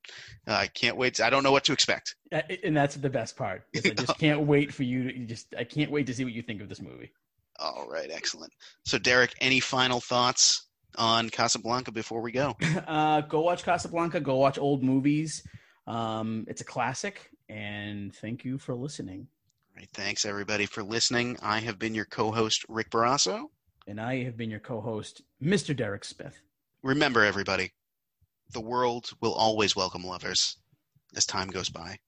A: Uh, I can't wait. To, I don't know what to expect.
C: And that's the best part. I just can't wait for you to just. I can't wait to see what you think of this movie.
A: All right, excellent. So, Derek, any final thoughts on Casablanca before we go?
C: Uh, go watch Casablanca. Go watch old movies. Um, it's a classic. And thank you for listening.
A: All right, thanks everybody for listening. I have been your co-host Rick Barrasso,
C: and I have been your co-host Mr. Derek Smith.
A: Remember, everybody, the world will always welcome lovers as time goes by.